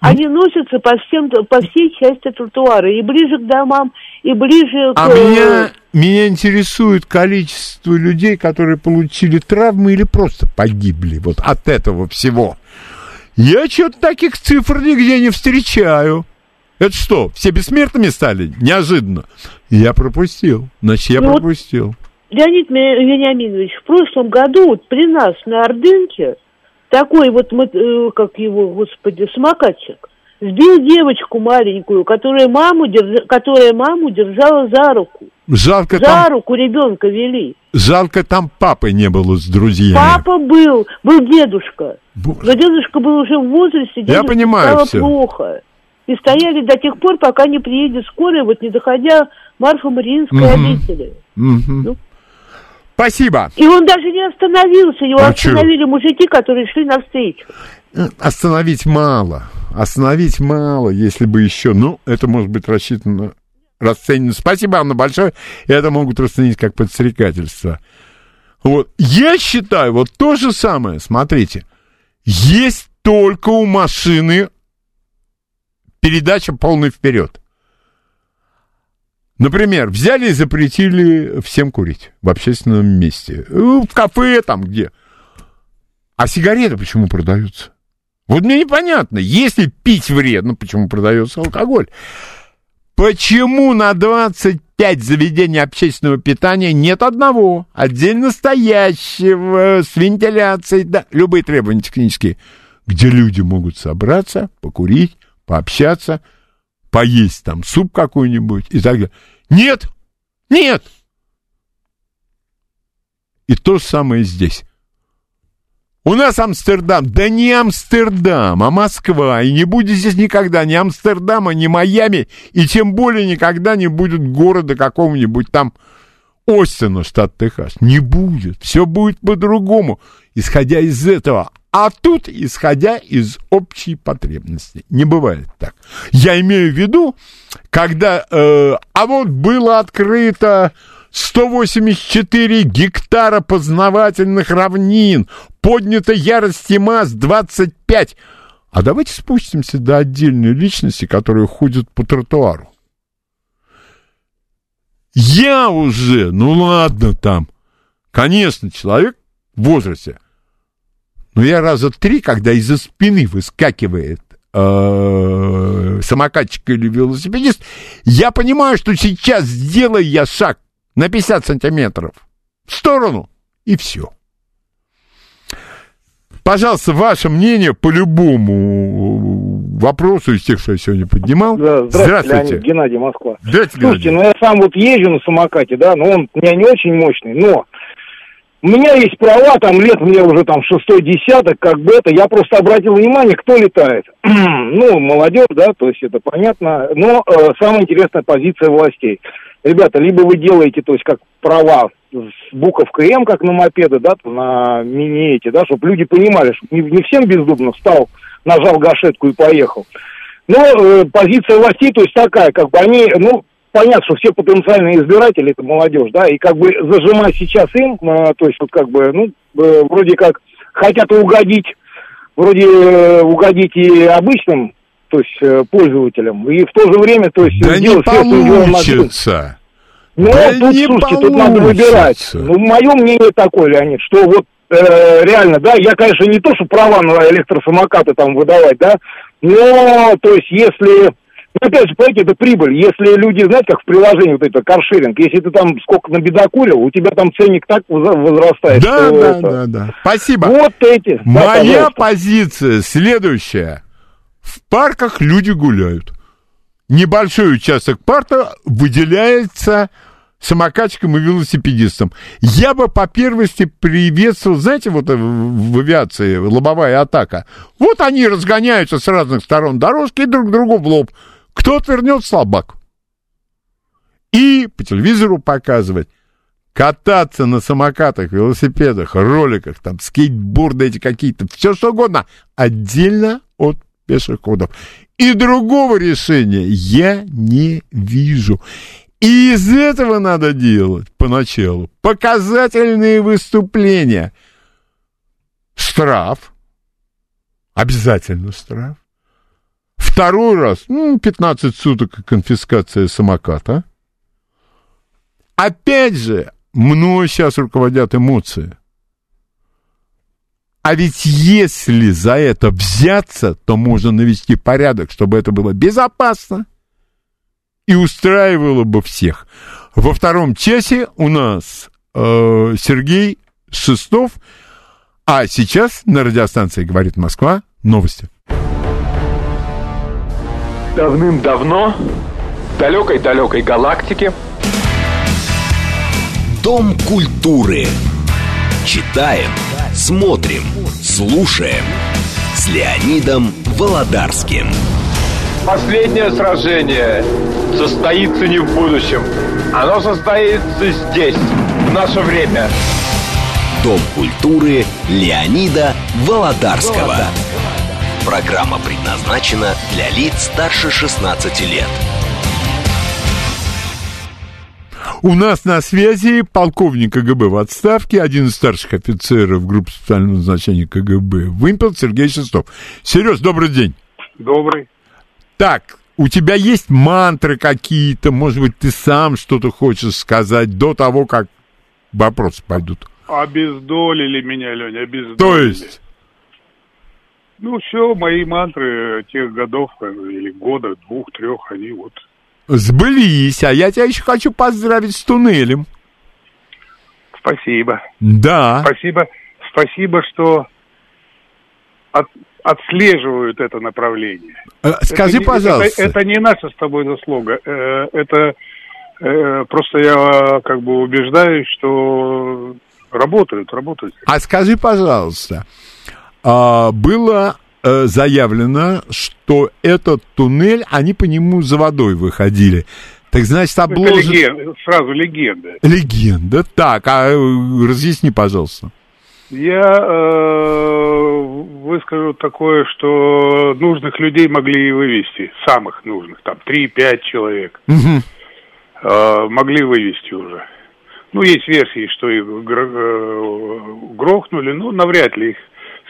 Они носятся по, всем, по всей части тротуара, и ближе к домам, и ближе а к... А меня, меня интересует количество людей, которые получили травмы или просто погибли вот от этого всего. Я что-то таких цифр нигде не встречаю. Это что, все бессмертными стали? Неожиданно. Я пропустил. Значит, я ну, пропустил. Леонид Вениаминович, в прошлом году вот при нас на Ордынке такой вот, э, как его, господи, самокатчик, сбил девочку маленькую, которая маму, держ... которая маму держала за руку. Жалко за там... руку ребенка вели. Жалко, там папы не было с друзьями. Папа был, был дедушка. Боже. Но дедушка был уже в возрасте, дедушка Я понимаю стало все. плохо. И стояли до тех пор, пока не приедет скорая, вот не доходя Марфа-Мариинской угу. обители. Угу. Ну, Спасибо. И он даже не остановился, его а остановили чё? мужики, которые шли навстречу. Э, остановить мало. Остановить мало, если бы еще. Ну, это может быть рассчитано, расценено. Спасибо, Анна, большое. Это могут расценить как подстрекательство. Вот. Я считаю, вот то же самое, смотрите, есть только у машины передача полный вперед. Например, взяли и запретили всем курить в общественном месте. Ну, в кафе там где. А сигареты почему продаются? Вот мне непонятно. Если пить вредно, почему продается алкоголь? Почему на 25 заведений общественного питания нет одного, отдельно стоящего, с вентиляцией, да, любые требования технические, где люди могут собраться, покурить, пообщаться – поесть там суп какой-нибудь и так далее. Нет! Нет! И то же самое здесь. У нас Амстердам. Да не Амстердам, а Москва. И не будет здесь никогда ни Амстердама, ни Майами. И тем более никогда не будет города какого-нибудь там Остина, штат Техас. Не будет. Все будет по-другому, исходя из этого. А тут, исходя из общей потребности. Не бывает так. Я имею в виду, когда... Э, а вот было открыто 184 гектара познавательных равнин, поднята ярость МАЗ-25. А давайте спустимся до отдельной личности, которая ходит по тротуару. Я уже, ну ладно там, конечно, человек в возрасте, но я раза три, когда из-за спины выскакивает э, самокатчик или велосипедист, я понимаю, что сейчас сделаю я шаг на 50 сантиметров в сторону, и все. Пожалуйста, ваше мнение по любому вопросу из тех, что я сегодня поднимал. Да, здравствуйте, здравствуйте. Леонид, Геннадий, Москва. Здравствуйте, Слушайте, Геннадий. ну я сам вот езжу на самокате, да, но он у меня не очень мощный, но у меня есть права, там лет мне уже там шестой десяток, как бы это, я просто обратил внимание, кто летает. [clears throat] ну, молодежь, да, то есть это понятно, но э, самая интересная позиция властей – ребята, либо вы делаете, то есть как права с буковкой М, как на мопеды, да, на мини эти, да, чтобы люди понимали, что не, не всем бездумно встал, нажал гашетку и поехал. Но э, позиция властей, то есть такая, как бы они, ну, понятно, что все потенциальные избиратели это молодежь, да, и как бы зажимать сейчас им, э, то есть вот как бы, ну, э, вроде как хотят угодить, вроде э, угодить и обычным то есть э, пользователям. И в то же время, то есть... Да не получится. Ну, да тут, не слушайте, получится. тут надо выбирать. Ну, мое мнение такое, Леонид, что вот э, реально, да, я, конечно, не то, что права на электросамокаты там выдавать, да, но, то есть, если... Ну, опять же, понимаете, это прибыль. Если люди, знаете, как в приложении вот это, каршеринг, если ты там сколько набедокурил, у тебя там ценник так возрастает. Да, что да, это... да, да. Спасибо. Вот эти. Моя да, позиция следующая. В парках люди гуляют. Небольшой участок парка выделяется самокатчикам и велосипедистам. Я бы по первости приветствовал, знаете, вот в авиации лобовая атака. Вот они разгоняются с разных сторон дорожки и друг другу в лоб. Кто отвернет слабак? И по телевизору показывать. Кататься на самокатах, велосипедах, роликах, там, скейтборды эти какие-то, все что угодно, отдельно от пешеходов. И другого решения я не вижу. И из этого надо делать поначалу показательные выступления. Штраф. Обязательно штраф. Второй раз, ну, 15 суток конфискация самоката. Опять же, мной сейчас руководят эмоции. А ведь если за это взяться, то можно навести порядок, чтобы это было безопасно и устраивало бы всех. Во втором часе у нас э, Сергей Шестов, а сейчас на радиостанции «Говорит Москва» новости. Давным-давно в далекой-далекой галактике Дом культуры. Читаем – Смотрим, слушаем с Леонидом Володарским. Последнее сражение состоится не в будущем. Оно состоится здесь, в наше время. Дом культуры Леонида Володарского. Программа предназначена для лиц старше 16 лет. У нас на связи полковник КГБ в отставке, один из старших офицеров группы специального назначения КГБ, Вымпел Сергей Шестов. Сереж, добрый день. Добрый. Так, у тебя есть мантры какие-то, может быть, ты сам что-то хочешь сказать до того, как вопросы пойдут? Обездолили меня, Леня, обездолили. То есть? Ну, все, мои мантры тех годов, или года, двух, трех, они вот Сбылись, а я тебя еще хочу поздравить с туннелем. Спасибо. Да. Спасибо, спасибо, что от, отслеживают это направление. Э, скажи, это, пожалуйста. Это, это не наша с тобой заслуга. Э, это э, просто я как бы убеждаюсь, что работают, работают. А скажи, пожалуйста, а, было заявлено, что этот туннель, они по нему за водой выходили. Так значит, обложен... Это легенда, сразу легенда. Легенда, так, а разъясни, пожалуйста. Я э, выскажу такое, что нужных людей могли вывести, самых нужных, там 3-5 человек, угу. э, могли вывести уже. Ну, есть версии, что их э, грохнули, но навряд ли их,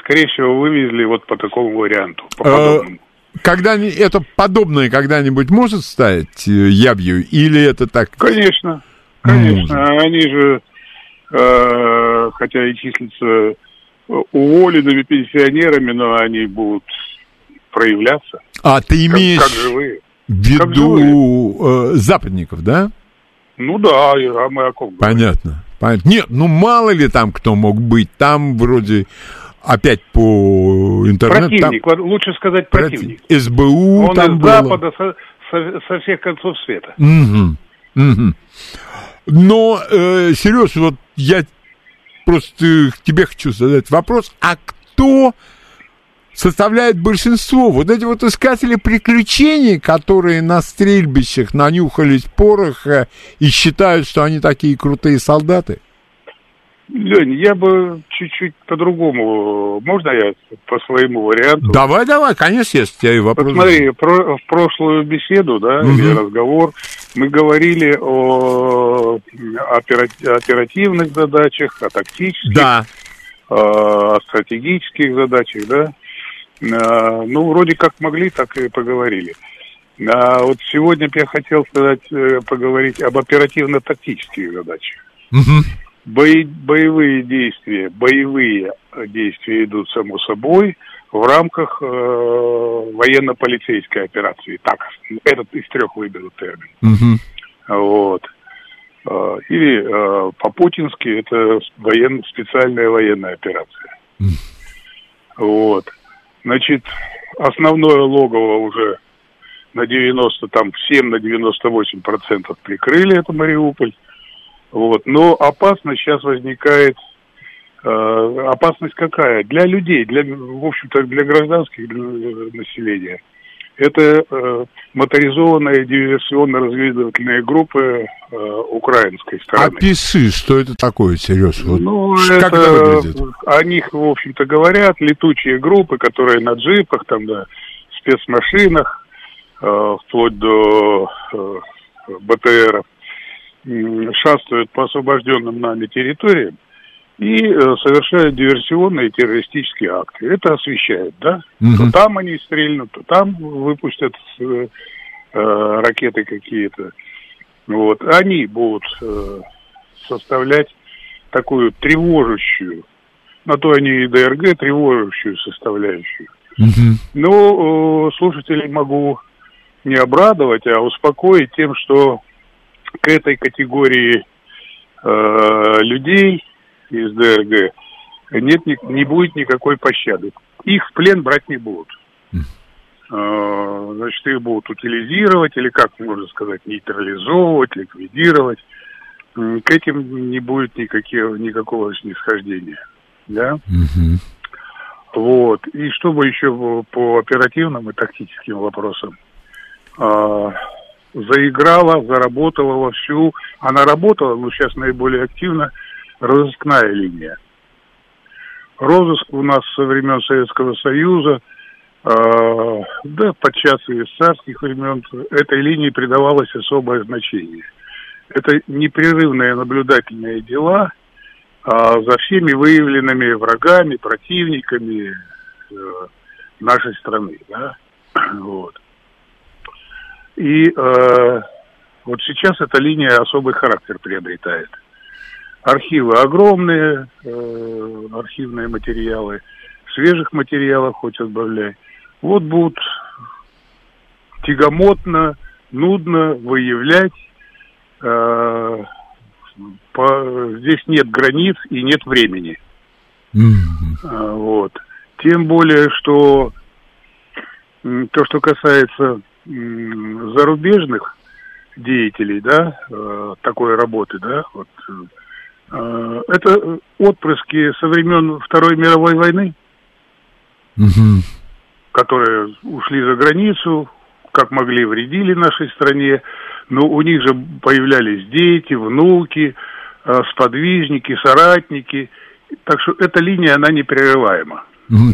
скорее всего, вывезли вот по такому варианту, по э, подобному. Когда это подобное когда-нибудь может стать э, явью, или это так? Конечно, конечно. Они же Э, хотя и числятся уволенными пенсионерами, но они будут проявляться. А ты имеешь как, как живые. в виду э, западников, да? Ну да, а мы о ком Понятно. Понятно. Нет, ну мало ли там кто мог быть. Там вроде опять по интернету. Противник, там... лучше сказать противник. СБУ Он там из было. Запада, со, со, со всех концов света. Угу. Угу. Но, э, Сереж, вот я просто тебе хочу задать вопрос, а кто составляет большинство? Вот эти вот искатели приключений, которые на стрельбищах нанюхались пороха и считают, что они такие крутые солдаты? Лень, я бы чуть-чуть по-другому. Можно я по своему варианту? Давай, давай, конечно, если у тебя и вопрос. Посмотри, про, в прошлую беседу, да, угу. или разговор, мы говорили о оперативных задачах, о тактических, да. о стратегических задачах, да. А, ну, вроде как могли, так и поговорили. А вот сегодня я хотел сказать, э, поговорить об оперативно-тактических задачах. Угу. Бои, боевые действия, боевые действия идут само собой в рамках э, военно-полицейской операции. Так, этот из трех выберу термин. Угу. Вот. Э, или э, по-путински это воен, специальная военная операция. Угу. Вот. Значит, основное логово уже на 90, там, 7 на 98 процентов прикрыли, это Мариуполь. Вот. Но опасность сейчас возникает. Э, опасность какая? Для людей, для, в общем-то, для гражданских для населения. Это э, моторизованные диверсионно-разведывательные группы э, украинской стороны. Опиши, что это такое, Сереж? Вот ну, как это, это выглядит? О них, в общем-то, говорят. Летучие группы, которые на джипах, там, да, спецмашинах, э, вплоть до э, БТРов шастают по освобожденным нами территориям и э, совершают диверсионные террористические акты. Это освещает, да? Угу. То там они стрельнут, то там выпустят э, э, ракеты какие-то. Вот. Они будут э, составлять такую тревожащую, на то они и ДРГ, тревожащую составляющую. Угу. Но э, слушателей могу не обрадовать, а успокоить тем, что к этой категории э, людей из ДРГ нет, не, не будет никакой пощады. Их в плен брать не будут. Э, значит, их будут утилизировать, или как можно сказать, нейтрализовывать, ликвидировать. К этим не будет никаких, никакого снисхождения. Да? Угу. Вот. И чтобы еще по оперативным и тактическим вопросам. Э, заиграла, заработала вовсю. Она работала, но сейчас наиболее активно розыскная линия. Розыск у нас со времен Советского Союза, э, да, подчас и с царских времен, этой линии придавалось особое значение. Это непрерывные наблюдательные дела э, за всеми выявленными врагами, противниками э, нашей страны. Да? [clears throat] Вот. И э, вот сейчас эта линия особый характер приобретает. Архивы огромные, э, архивные материалы, свежих материалов хоть отбавляй. Вот будут тягомотно, нудно выявлять. Э, по, здесь нет границ и нет времени. Mm-hmm. вот. Тем более, что то, что касается зарубежных деятелей, да, э, такой работы, да, вот, э, это отпрыски со времен Второй мировой войны. угу. которые ушли за границу, как могли, вредили нашей стране. Но у них же появлялись дети, внуки, э, сподвижники, соратники. Так что эта линия, она непрерываема.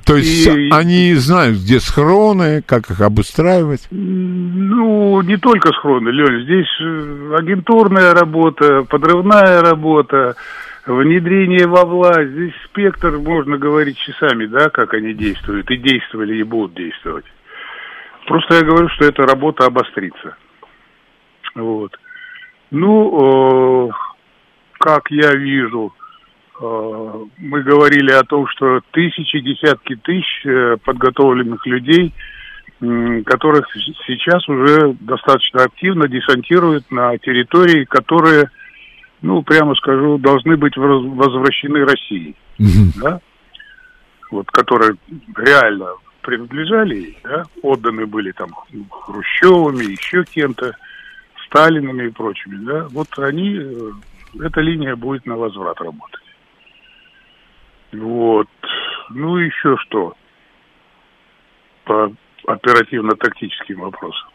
То есть и, они знают, где схроны, как их обустраивать? Ну, не только схроны, Лёнь. Здесь э, агентурная работа, подрывная работа, внедрение во власть. Здесь спектр, можно говорить часами, да, как они действуют, и действовали, и будут действовать. Просто я говорю, что эта работа обострится. Вот. Ну, э, как я вижу, мы говорили о том, что тысячи, десятки тысяч э, подготовленных людей, э, которых сейчас уже достаточно активно десантируют на территории, которые, ну, прямо скажу, должны быть возвращены России. Mm-hmm. Да? Вот, которые реально принадлежали ей, да, отданы были там Хрущевыми, еще кем-то, Сталинами и прочими, да, вот они, э, эта линия будет на возврат работать. Вот. Ну, еще что по оперативно-тактическим вопросам.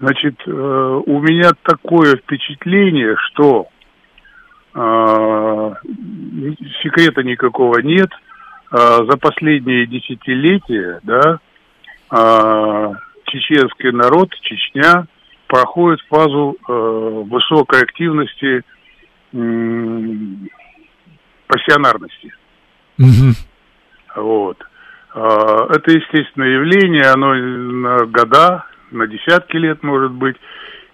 Значит, э, у меня такое впечатление, что э, секрета никакого нет – а, за последние десятилетия, да, чеченский народ, Чечня, проходит фазу э, высокой активности пассионарности. Угу. Вот. А, это естественное явление, оно на года, на десятки лет может быть.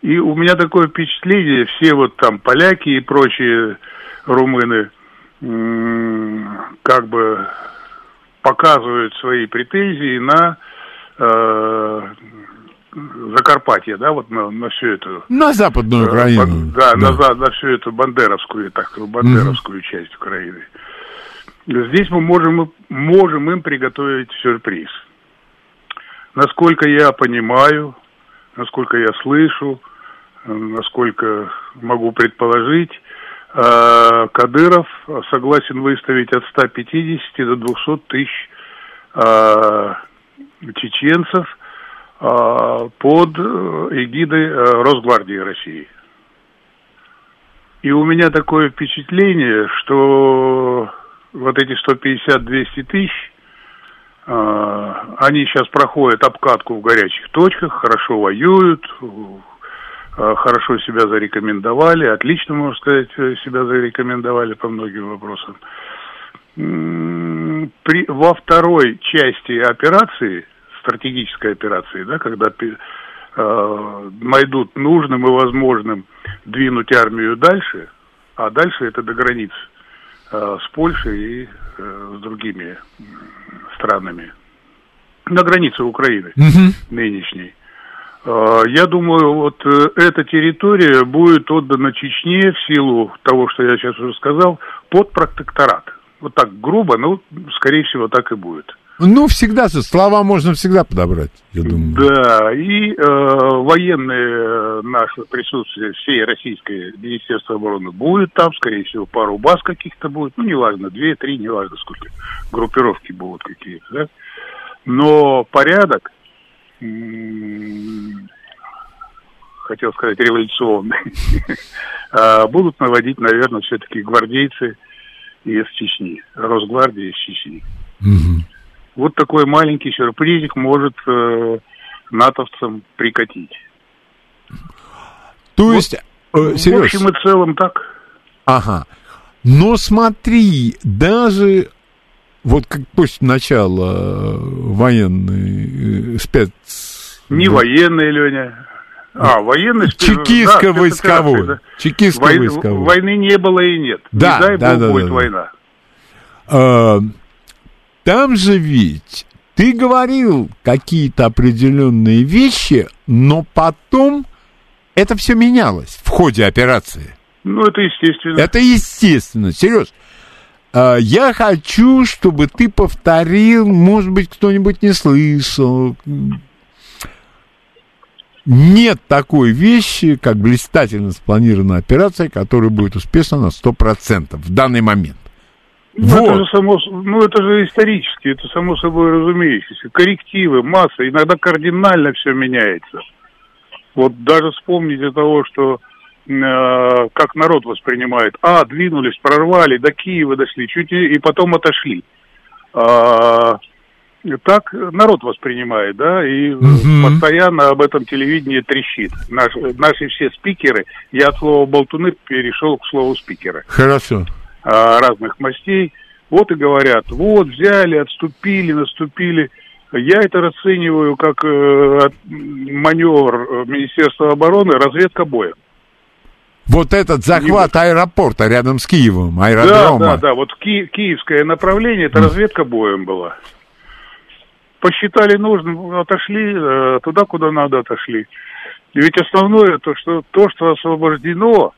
И у меня такое впечатление, все вот там поляки и прочие румыны – как бы показывают свои претензии на э, Закарпатье, да, вот на, на всю эту... На Западную э, Украину. Бан, да, да. На, на всю эту бандеровскую, так сказать, бандеровскую mm-hmm. часть Украины. Здесь мы можем, можем им приготовить сюрприз. Насколько я понимаю, насколько я слышу, насколько могу предположить, Э, Кадыров согласен выставить от 150 до 200 тысяч э, чеченцев под эгидой Росгвардии России. И у меня такое впечатление, что вот эти 150-200 тысяч, они сейчас проходят обкатку в горячих точках, хорошо воюют, Э, хорошо себя зарекомендовали, отлично, можно сказать, э, себя зарекомендовали по многим вопросам. При, во второй части операции, стратегической операции, да, когда э, найдут нужным и возможным двинуть армию дальше, а дальше это до границ э, с Польшей и э, с другими странами, на границе Украины угу. нынешней а, я думаю, вот э, эта территория будет отдана Чечне в силу того, что я сейчас уже сказал, под протекторат. Вот так грубо, но, скорее всего, так и будет. Ну, всегда слова можно всегда подобрать, я думаю. Да, и э, военные э, наше присутствие всей российской Министерства обороны будет там, скорее всего, пару баз каких-то будет, ну, неважно, две, три, неважно сколько, группировки будут какие-то, да. Но порядок хотел сказать, революционные, а, [laughs] будут наводить, наверное, все-таки гвардейцы из Чечни, Росгвардии из Чечни. Вот такой маленький сюрпризик может э, натовцам прикатить. То есть, вот, э, Сереж... В общем и целом так. Ага. Но смотри, даже вот как после начала э, военный э, спец... Не военный, Леня. А, военный Чекистско-войсковой. Да, Чекистско-войсковой. Войны не было и нет. Да, не дай да, бог да, будет да, война. А, там же ведь ты говорил какие-то определенные вещи, но потом это все менялось в ходе операции. Ну, это естественно. Это естественно. Сереж, а, я хочу, чтобы ты повторил, может быть, кто-нибудь не слышал. Нет такой вещи, как блистательно спланированная операция, которая будет успешна на 100% в данный момент. Ну, вот. это же само, ну, это же исторически, это само собой разумеющееся. Коррективы, масса, иногда кардинально все меняется. Вот даже вспомните того, что э, как народ воспринимает. А, двинулись, прорвали, до Киева дошли, чуть и, и потом отошли. А, так народ воспринимает, да, и угу. постоянно об этом телевидении трещит. Наш, наши все спикеры, я от слова болтуны перешел к слову спикеры. Хорошо. А, разных мастей. Вот и говорят, вот взяли, отступили, наступили. Я это расцениваю как э, маневр Министерства обороны, разведка боя. Вот этот захват аэропорта рядом с Киевом, аэродрома. Да, да, да. Вот ки- киевское направление, это разведка боем была посчитали нужным, отошли э, туда, куда надо отошли. И ведь основное то, что то, что освобождено,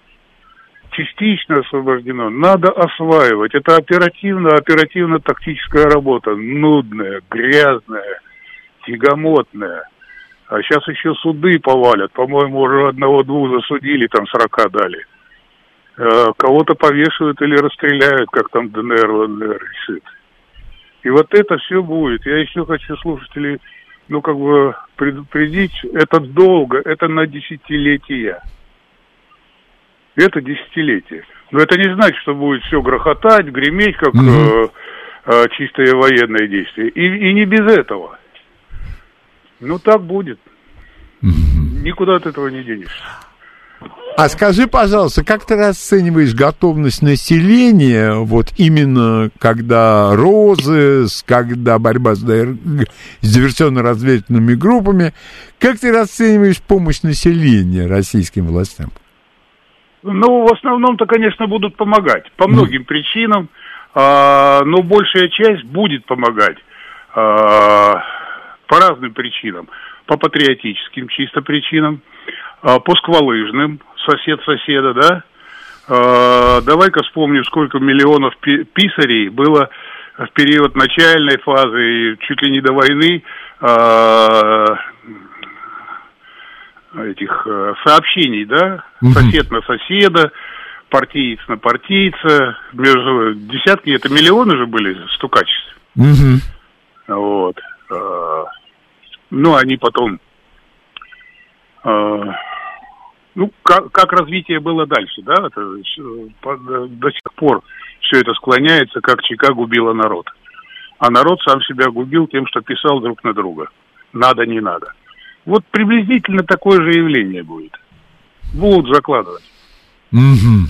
частично освобождено, надо осваивать. Это оперативно, оперативно-тактическая работа, нудная, грязная, тягомотная. А сейчас еще суды повалят. По-моему, уже одного-двух засудили, там сорока дали. Э, кого-то повешивают или расстреляют, как там ДНР, ЛНР решит. И вот это все будет. Я еще хочу слушателей, ну, как бы предупредить, это долго, это на десятилетия. Это десятилетие. Но это не значит, что будет все грохотать, греметь, как угу. э, э, чистое военное действие. И, и не без этого. Ну, так будет. Угу. Никуда от этого не денешься. А скажи, пожалуйста, как ты расцениваешь готовность населения, вот именно когда розы, когда борьба с, с диверсионно-разведывательными группами, как ты расцениваешь помощь населения российским властям? Ну, в основном-то, конечно, будут помогать по многим причинам, а, но большая часть будет помогать а, по разным причинам. По патриотическим чисто причинам, а, по сквалыжным, сосед соседа, да? А, давай-ка вспомним, сколько миллионов писарей было в период начальной фазы чуть ли не до войны а, этих э, сообщений, да, сосед на соседа, партиец на партийца, между десятки, это миллионы же были стукачеств. Вот. Ну, они потом ну, как, как развитие было дальше, да, это, до сих пор все это склоняется, как ЧК губила народ. А народ сам себя губил тем, что писал друг на друга. Надо, не надо. Вот приблизительно такое же явление будет. Будут закладывать. Угу.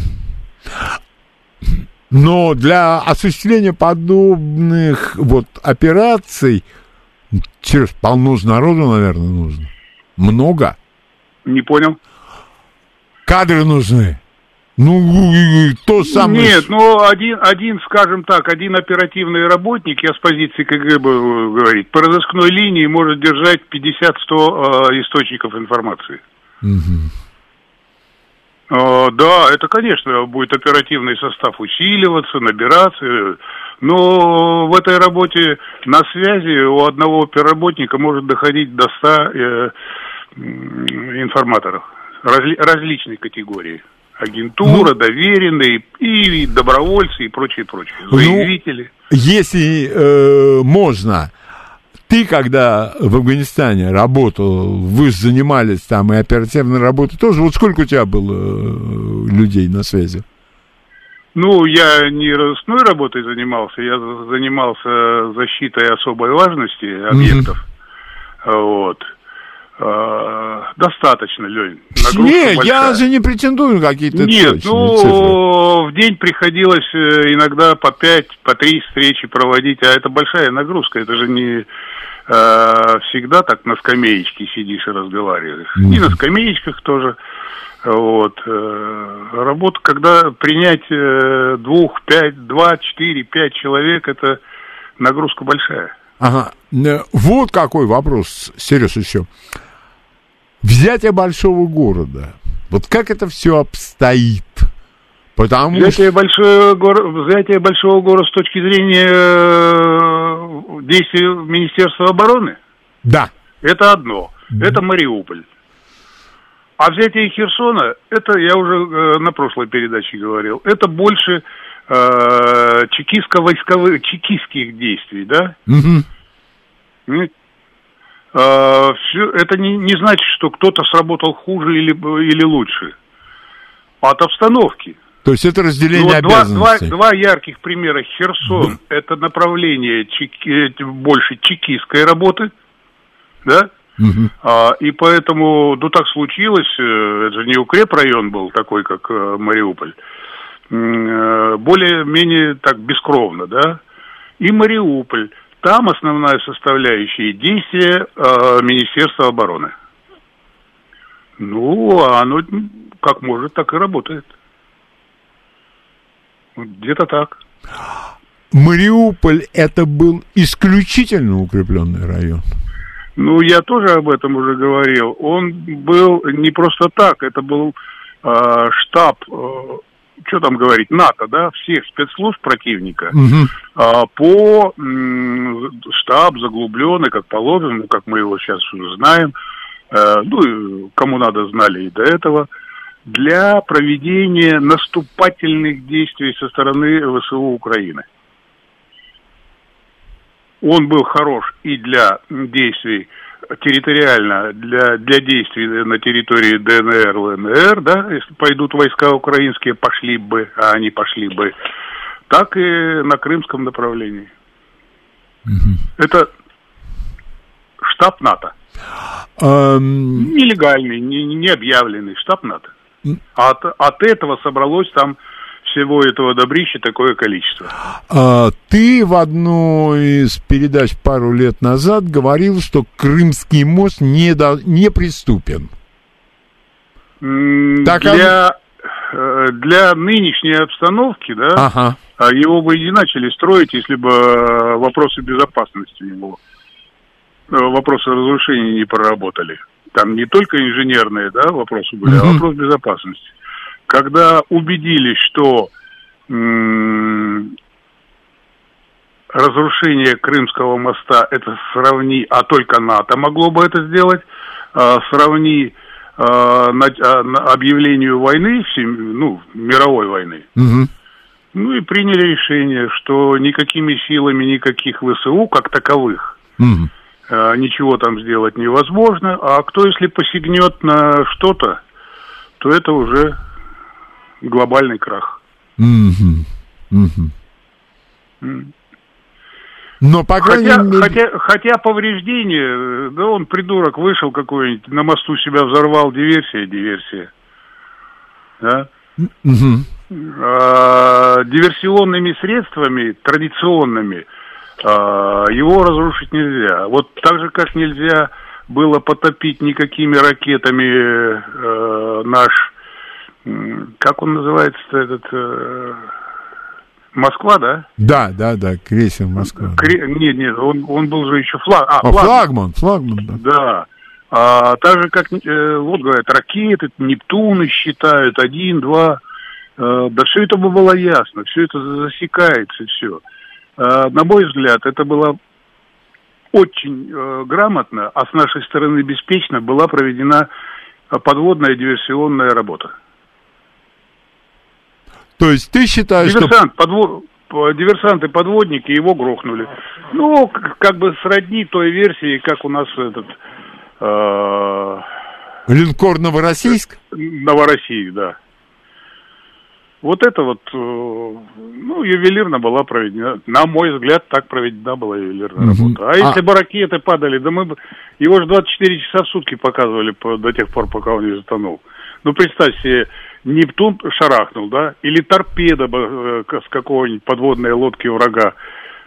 Но для осуществления подобных вот операций через полно народу, наверное, нужно. Много. Не понял. Кадры нужны. Ну, то самое... Нет, ну, один, один, скажем так, один оперативный работник, я с позиции КГБ говорить, по разыскной линии может держать 50-100 э, источников информации. Угу. Э, да, это, конечно, будет оперативный состав усиливаться, набираться, но в этой работе на связи у одного оперработника может доходить до 100 э, информаторов разли, различной категории. Агентура, ну, доверенные, и добровольцы, и прочее, прочее. Ну, Заявители. Ну, если э, можно, ты, когда в Афганистане работал, вы занимались там и оперативной работой тоже, вот сколько у тебя было э, людей на связи? Ну, я не разыскной работой занимался, я занимался защитой особой важности объектов. Mm-hmm. Вот. А, достаточно, Лень. Нет, я же не претендую на какие-то Нет, ну, цифры. в день приходилось э, иногда по пять, по три встречи проводить, а это большая нагрузка, это же не э, всегда так на скамеечке сидишь и разговариваешь. Mm. И на скамеечках тоже. Вот. Э, работа, когда принять э, двух, пять, два, четыре, пять человек, это нагрузка большая. Ага. Вот какой вопрос, Сереж, еще взятие большого города. Вот как это все обстоит? Потому взятие, что... большого гор... взятие большого города с точки зрения э, действий Министерства обороны? Да. Это одно. Да. Это Мариуполь. А взятие Херсона, это я уже э, на прошлой передаче говорил, это больше э, чекистско-войсковых, чекистских действий, да? Угу. Э, все, это не, не значит, что кто-то сработал хуже или, или лучше. От обстановки. То есть это разделение ну, вот обязанностей. Два, два, два ярких примера. Херсон mm. – это направление чеки, больше чекистской работы, да? Mm-hmm. А, и поэтому, ну так случилось, э, это же не укрепрайон был такой, как э, Мариуполь, э, более-менее так бескровно, да? И Мариуполь. Там основная составляющая действия э, Министерства обороны. Ну, а оно как может, так и работает. Где-то так. Мариуполь это был исключительно укрепленный район. Ну, я тоже об этом уже говорил. Он был не просто так, это был э, штаб, э, что там говорить, НАТО, да, всех спецслужб противника угу. э, по э, штаб заглубленный, как положено, как мы его сейчас уже знаем, э, ну, кому надо знали и до этого, для проведения наступательных действий со стороны ВСУ Украины. Он был хорош и для действий территориально, для, для действий на территории ДНР, ЛНР, да, если пойдут войска украинские, пошли бы, а они пошли бы, так и на крымском направлении. Угу. Это штаб НАТО. Um... Нелегальный, не, не объявленный штаб НАТО. От, от этого собралось там всего этого добрища такое количество. А, ты в одной из передач пару лет назад говорил, что Крымский мост не до, неприступен. Так для, он... Э, для нынешней обстановки, да, ага. А его бы и не начали строить, если бы э, вопросы безопасности его, э, вопросы разрушений не проработали там не только инженерные да, вопросы были, угу. а вопрос безопасности. Когда убедились, что м- разрушение Крымского моста это сравни, а только НАТО могло бы это сделать, а, сравни а, на, а, на объявлению войны, ну, мировой войны. Угу. Ну и приняли решение, что никакими силами никаких ВСУ как таковых угу. Э, ничего там сделать невозможно, а кто если посягнет на что-то, то это уже глобальный крах. Но по крайней хотя, мере... хотя, хотя повреждение, да он придурок вышел какой-нибудь, на мосту себя взорвал, диверсия, диверсия. Да? Угу. А, диверсионными средствами, традиционными, а, его разрушить нельзя. Вот так же, как нельзя было потопить никакими ракетами э, наш, как он называется этот, э, Москва, да? Да, да, да, крейсер Москва. Кре... Нет, нет, он, он был же еще флаг... а, а, флагман. флагман, да. Да. А, так же, как, э, вот говорят, ракеты, Нептуны считают, один, два. Э, да все это бы было ясно, все это засекается, все. Э, на мой взгляд, это было очень э, грамотно, а с нашей стороны беспечно была проведена подводная диверсионная работа. То есть ты считаешь, Диверсант, что... Подво... Диверсанты, подводники его грохнули. Ну, как бы сродни той версии, как у нас этот... Э... Линкор Новороссийск? Новороссийск, да. Вот это вот, э, ну, ювелирно была проведена, на мой взгляд, так проведена была ювелирная угу. работа. А, а если бы ракеты падали, да мы бы, его же 24 часа в сутки показывали по, до тех пор, пока он не затонул. Ну, представь себе, Нептун шарахнул, да, или торпеда э, с какой-нибудь подводной лодки врага.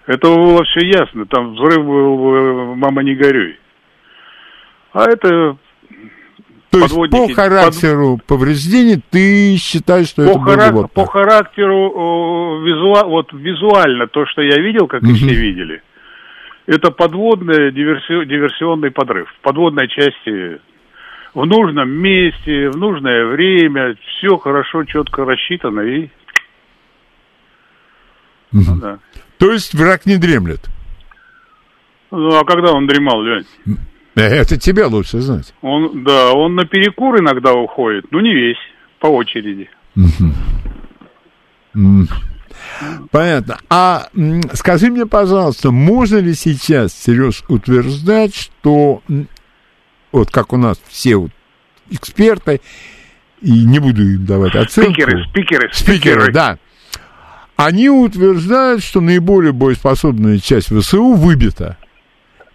Это было все ясно, там взрыв был, мама не горюй. А это то есть по характеру под... повреждений ты считаешь, что по это харак... было вот По характеру визуа... вот визуально то, что я видел, как угу. и все видели, это подводный диверси... диверсионный подрыв. В подводной части в нужном месте, в нужное время, все хорошо, четко рассчитано и... Угу. Ну, да. То есть враг не дремлет? Ну, а когда он дремал, Лень? Это тебе лучше знать. Он, да, он на перекур иногда уходит, но не весь, по очереди. Понятно. А скажи мне, пожалуйста, можно ли сейчас, Сереж, утверждать, что вот как у нас все вот эксперты, и не буду им давать оценку. Спикеры, спикеры, спикеры. Спикеры, да. Они утверждают, что наиболее боеспособная часть ВСУ выбита.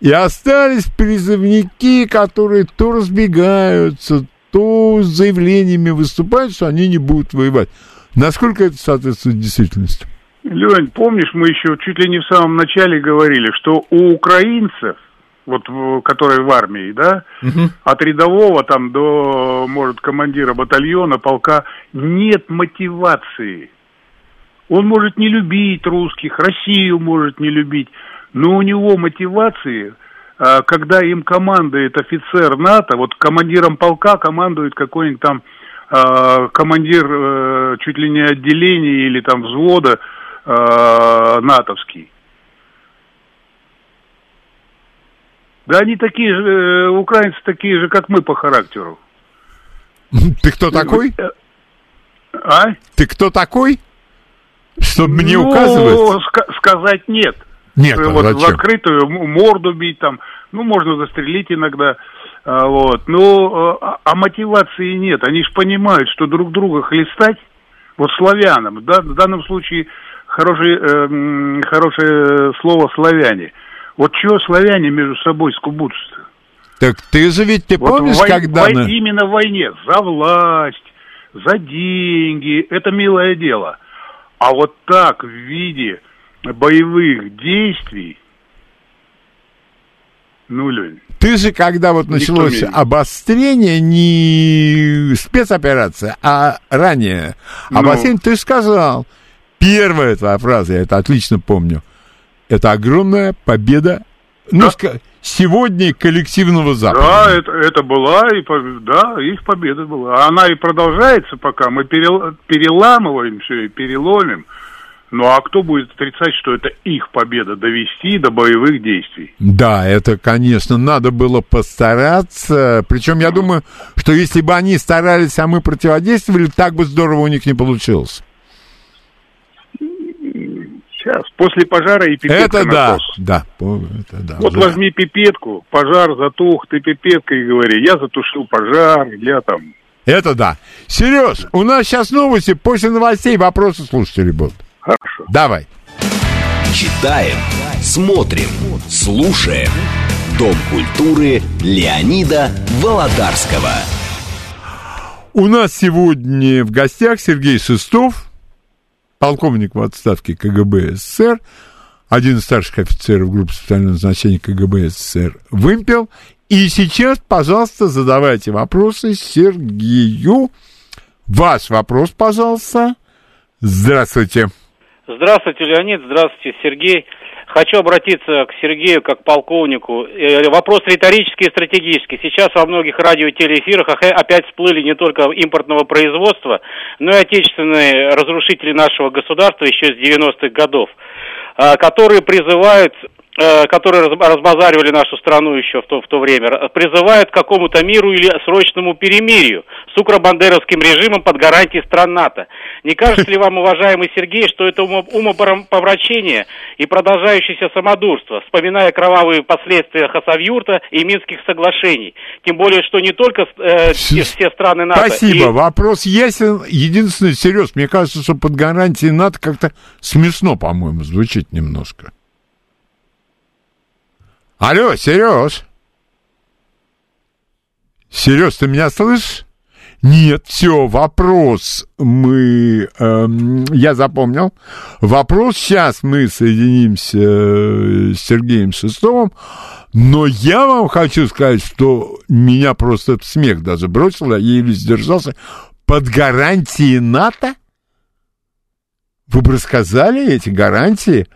И остались призывники, которые то разбегаются, то с заявлениями выступают, что они не будут воевать. Насколько это соответствует действительности? Лень, помнишь, мы еще чуть ли не в самом начале говорили, что у украинцев вот который в армии, да, угу. от рядового там до, может, командира батальона, полка, нет мотивации. Он может не любить русских, Россию может не любить, но у него мотивации, а, когда им командует офицер НАТО, вот командиром полка командует какой-нибудь там а, командир э, чуть ли не отделения или там взвода а, натовский Да они такие же, э, украинцы такие же, как мы по характеру. Ты кто такой? Э, а? Ты кто такой? Чтобы мне ну, указывать? Sk- сказать нет. Нет, а вот зачем? в открытую морду бить там, ну, можно застрелить иногда, а, вот. Но а, а мотивации нет. Они же понимают, что друг друга хлестать, вот славянам, да, в данном случае хороший, э, хорошее слово славяне – вот чего славяне между собой скубутся-то? Так ты же ведь, ты вот помнишь, вой... когда... Вой... Именно в войне за власть, за деньги, это милое дело. А вот так в виде боевых действий, ну, Лень, ты же, когда вот началось обострение, не спецоперация, а ранее ну. обострение, ты сказал, первая твоя фраза, я это отлично помню – это огромная победа, ну, да. сегодня коллективного Запада. Да, это, это была, и, да, их победа была. Она и продолжается пока. Мы перел, переламываем все и переломим. Ну а кто будет отрицать, что это их победа довести до боевых действий? Да, это, конечно, надо было постараться. Причем я думаю, что если бы они старались, а мы противодействовали, так бы здорово у них не получилось. Сейчас, после пожара и пипетка Это да, да, это да. Вот уже. возьми пипетку, пожар затух, ты пипеткой говори, я затушил пожар, я там... Это да. Сереж, у нас сейчас новости, после новостей вопросы слушателей будут. Хорошо. Давай. Читаем, смотрим, слушаем. Дом культуры Леонида Володарского. У нас сегодня в гостях Сергей Шестов, полковник в отставке КГБ СССР, один из старших офицеров группы специального назначения КГБ СССР «Вымпел». И сейчас, пожалуйста, задавайте вопросы Сергею. Ваш вопрос, пожалуйста. Здравствуйте. Здравствуйте, Леонид. Здравствуйте, Сергей. Хочу обратиться к Сергею как полковнику. Э, вопрос риторический и стратегический. Сейчас во многих радио и телеэфирах опять всплыли не только импортного производства, но и отечественные разрушители нашего государства еще с 90-х годов, э, которые призывают Э, которые разбазаривали нашу страну еще в то, в то время, призывают к какому-то миру или срочному перемирию с укробандеровским режимом под гарантией стран НАТО. Не кажется ли вам, уважаемый Сергей, что это умопомрачение и продолжающееся самодурство, вспоминая кровавые последствия Хасавюрта и Минских соглашений? Тем более, что не только э, все страны НАТО... Спасибо, и... вопрос ясен. Единственное, серьез, мне кажется, что под гарантией НАТО как-то смешно, по-моему, звучит немножко. Алло, Сереж. Сереж, ты меня слышишь? Нет, все, вопрос мы... Эм, я запомнил. Вопрос сейчас мы соединимся э, с Сергеем Шестовым, но я вам хочу сказать, что меня просто смех даже бросил, я еле сдержался. Под гарантией НАТО? Вы бы рассказали эти гарантии?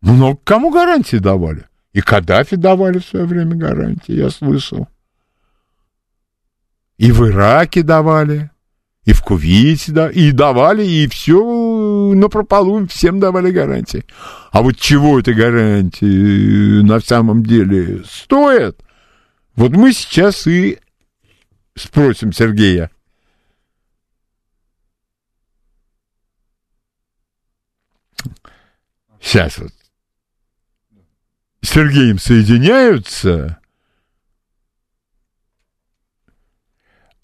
Много кому гарантии давали? И Каддафи давали в свое время гарантии, я слышал. И в Ираке давали, и в Кувейте, да, и давали, и все на прополу всем давали гарантии. А вот чего эти гарантии на самом деле стоят? Вот мы сейчас и спросим Сергея. Сейчас вот. С Сергеем соединяются.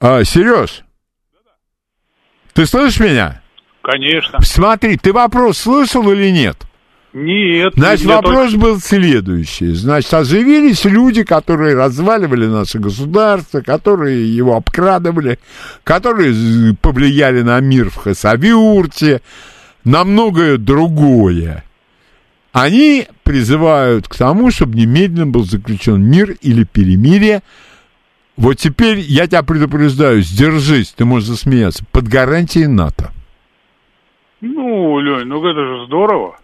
А, Сереж, ты слышишь меня? Конечно. Смотри, ты вопрос слышал или нет? Нет. Значит, вопрос только... был следующий. Значит, оживились люди, которые разваливали наше государство, которые его обкрадывали, которые повлияли на мир в Хасавюрте, на многое другое. Они призывают к тому, чтобы немедленно был заключен мир или перемирие. Вот теперь я тебя предупреждаю, сдержись, ты можешь засмеяться, под гарантией НАТО. Ну, Лень, ну это же здорово.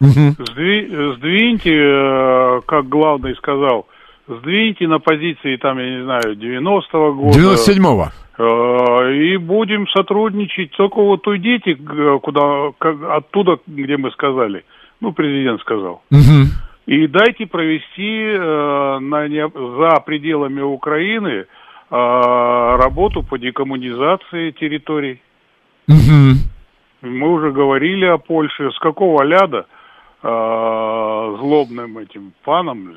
Сдви, сдвиньте, э, как главный сказал, сдвиньте на позиции, там, я не знаю, 90-го года. 97-го. Э, и будем сотрудничать. Только вот уйдите куда, оттуда, где мы сказали. Ну, президент сказал. Угу. И дайте провести э, на, за пределами Украины работу по декоммунизации территорий. Угу. Мы уже говорили о Польше. С какого ляда э, злобным этим фанам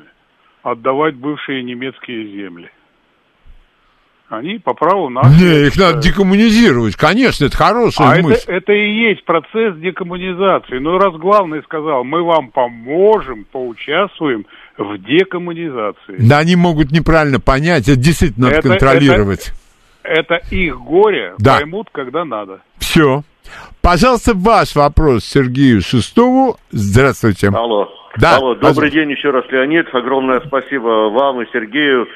отдавать бывшие немецкие земли? Они по праву наши. Не, их надо декоммунизировать, конечно, это хорошая а мысль. Это, это и есть процесс декоммунизации. Но раз главный сказал, мы вам поможем, поучаствуем в декоммунизации. Да, они могут неправильно понять, это действительно надо это, контролировать. Это, это их горе, да. поймут, когда надо. Все. Пожалуйста, ваш вопрос Сергею Шестову. Здравствуйте. Алло. Да, Алло, добрый день еще раз, Леонид. Огромное спасибо вам и Сергею.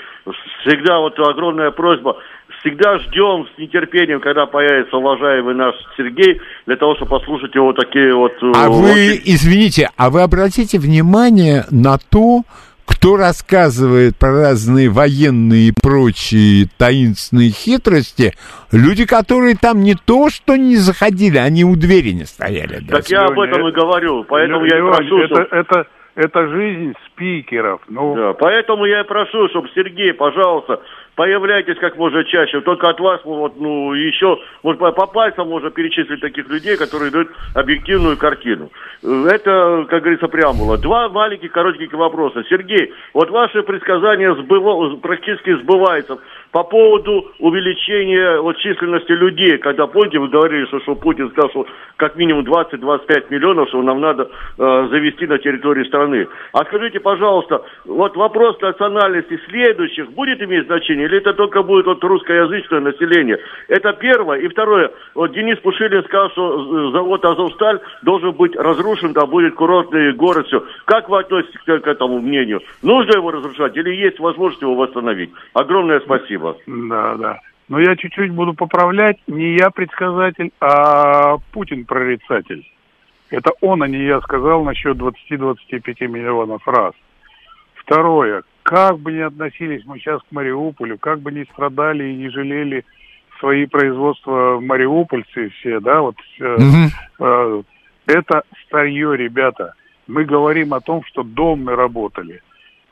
Всегда вот огромная просьба. Всегда ждем с нетерпением, когда появится уважаемый наш Сергей, для того, чтобы послушать его такие вот... Э, а очень... вы, извините, а вы обратите внимание на то, кто рассказывает про разные военные и прочие таинственные хитрости, люди, которые там не то, что не заходили, они у двери не стояли. Так я об этом и говорю, поэтому я и прошу, это, это, это жизнь спикеров. Ну... Да, поэтому я и прошу, чтобы Сергей, пожалуйста, появляйтесь как можно чаще. Только от вас, вот, ну, еще, может, по пальцам можно перечислить таких людей, которые дают объективную картину. Это, как говорится, преамбула. Два маленьких, коротеньких вопроса. Сергей, вот ваши предсказания сбыва, практически сбываются по поводу увеличения вот, численности людей. Когда, помните, вы говорили, что, что Путин сказал, что как минимум 20-25 миллионов, что нам надо э, завести на территории страны. А скажите, пожалуйста, вот вопрос национальности следующих будет иметь значение или это только будет вот русскоязычное население? Это первое. И второе, вот Денис Пушилин сказал, что завод «Азовсталь» должен быть разрушен, там будет курортный город, все. Как вы относитесь к, к этому мнению? Нужно его разрушать или есть возможность его восстановить? Огромное спасибо. Да, да. Но я чуть-чуть буду поправлять. Не я предсказатель, а Путин прорицатель. Это он, а не я сказал насчет 20-25 миллионов раз. Второе как бы ни относились мы сейчас к Мариуполю, как бы ни страдали и не жалели свои производства мариупольцы все, да, вот э, э, это старье, ребята. Мы говорим о том, что дом мы работали.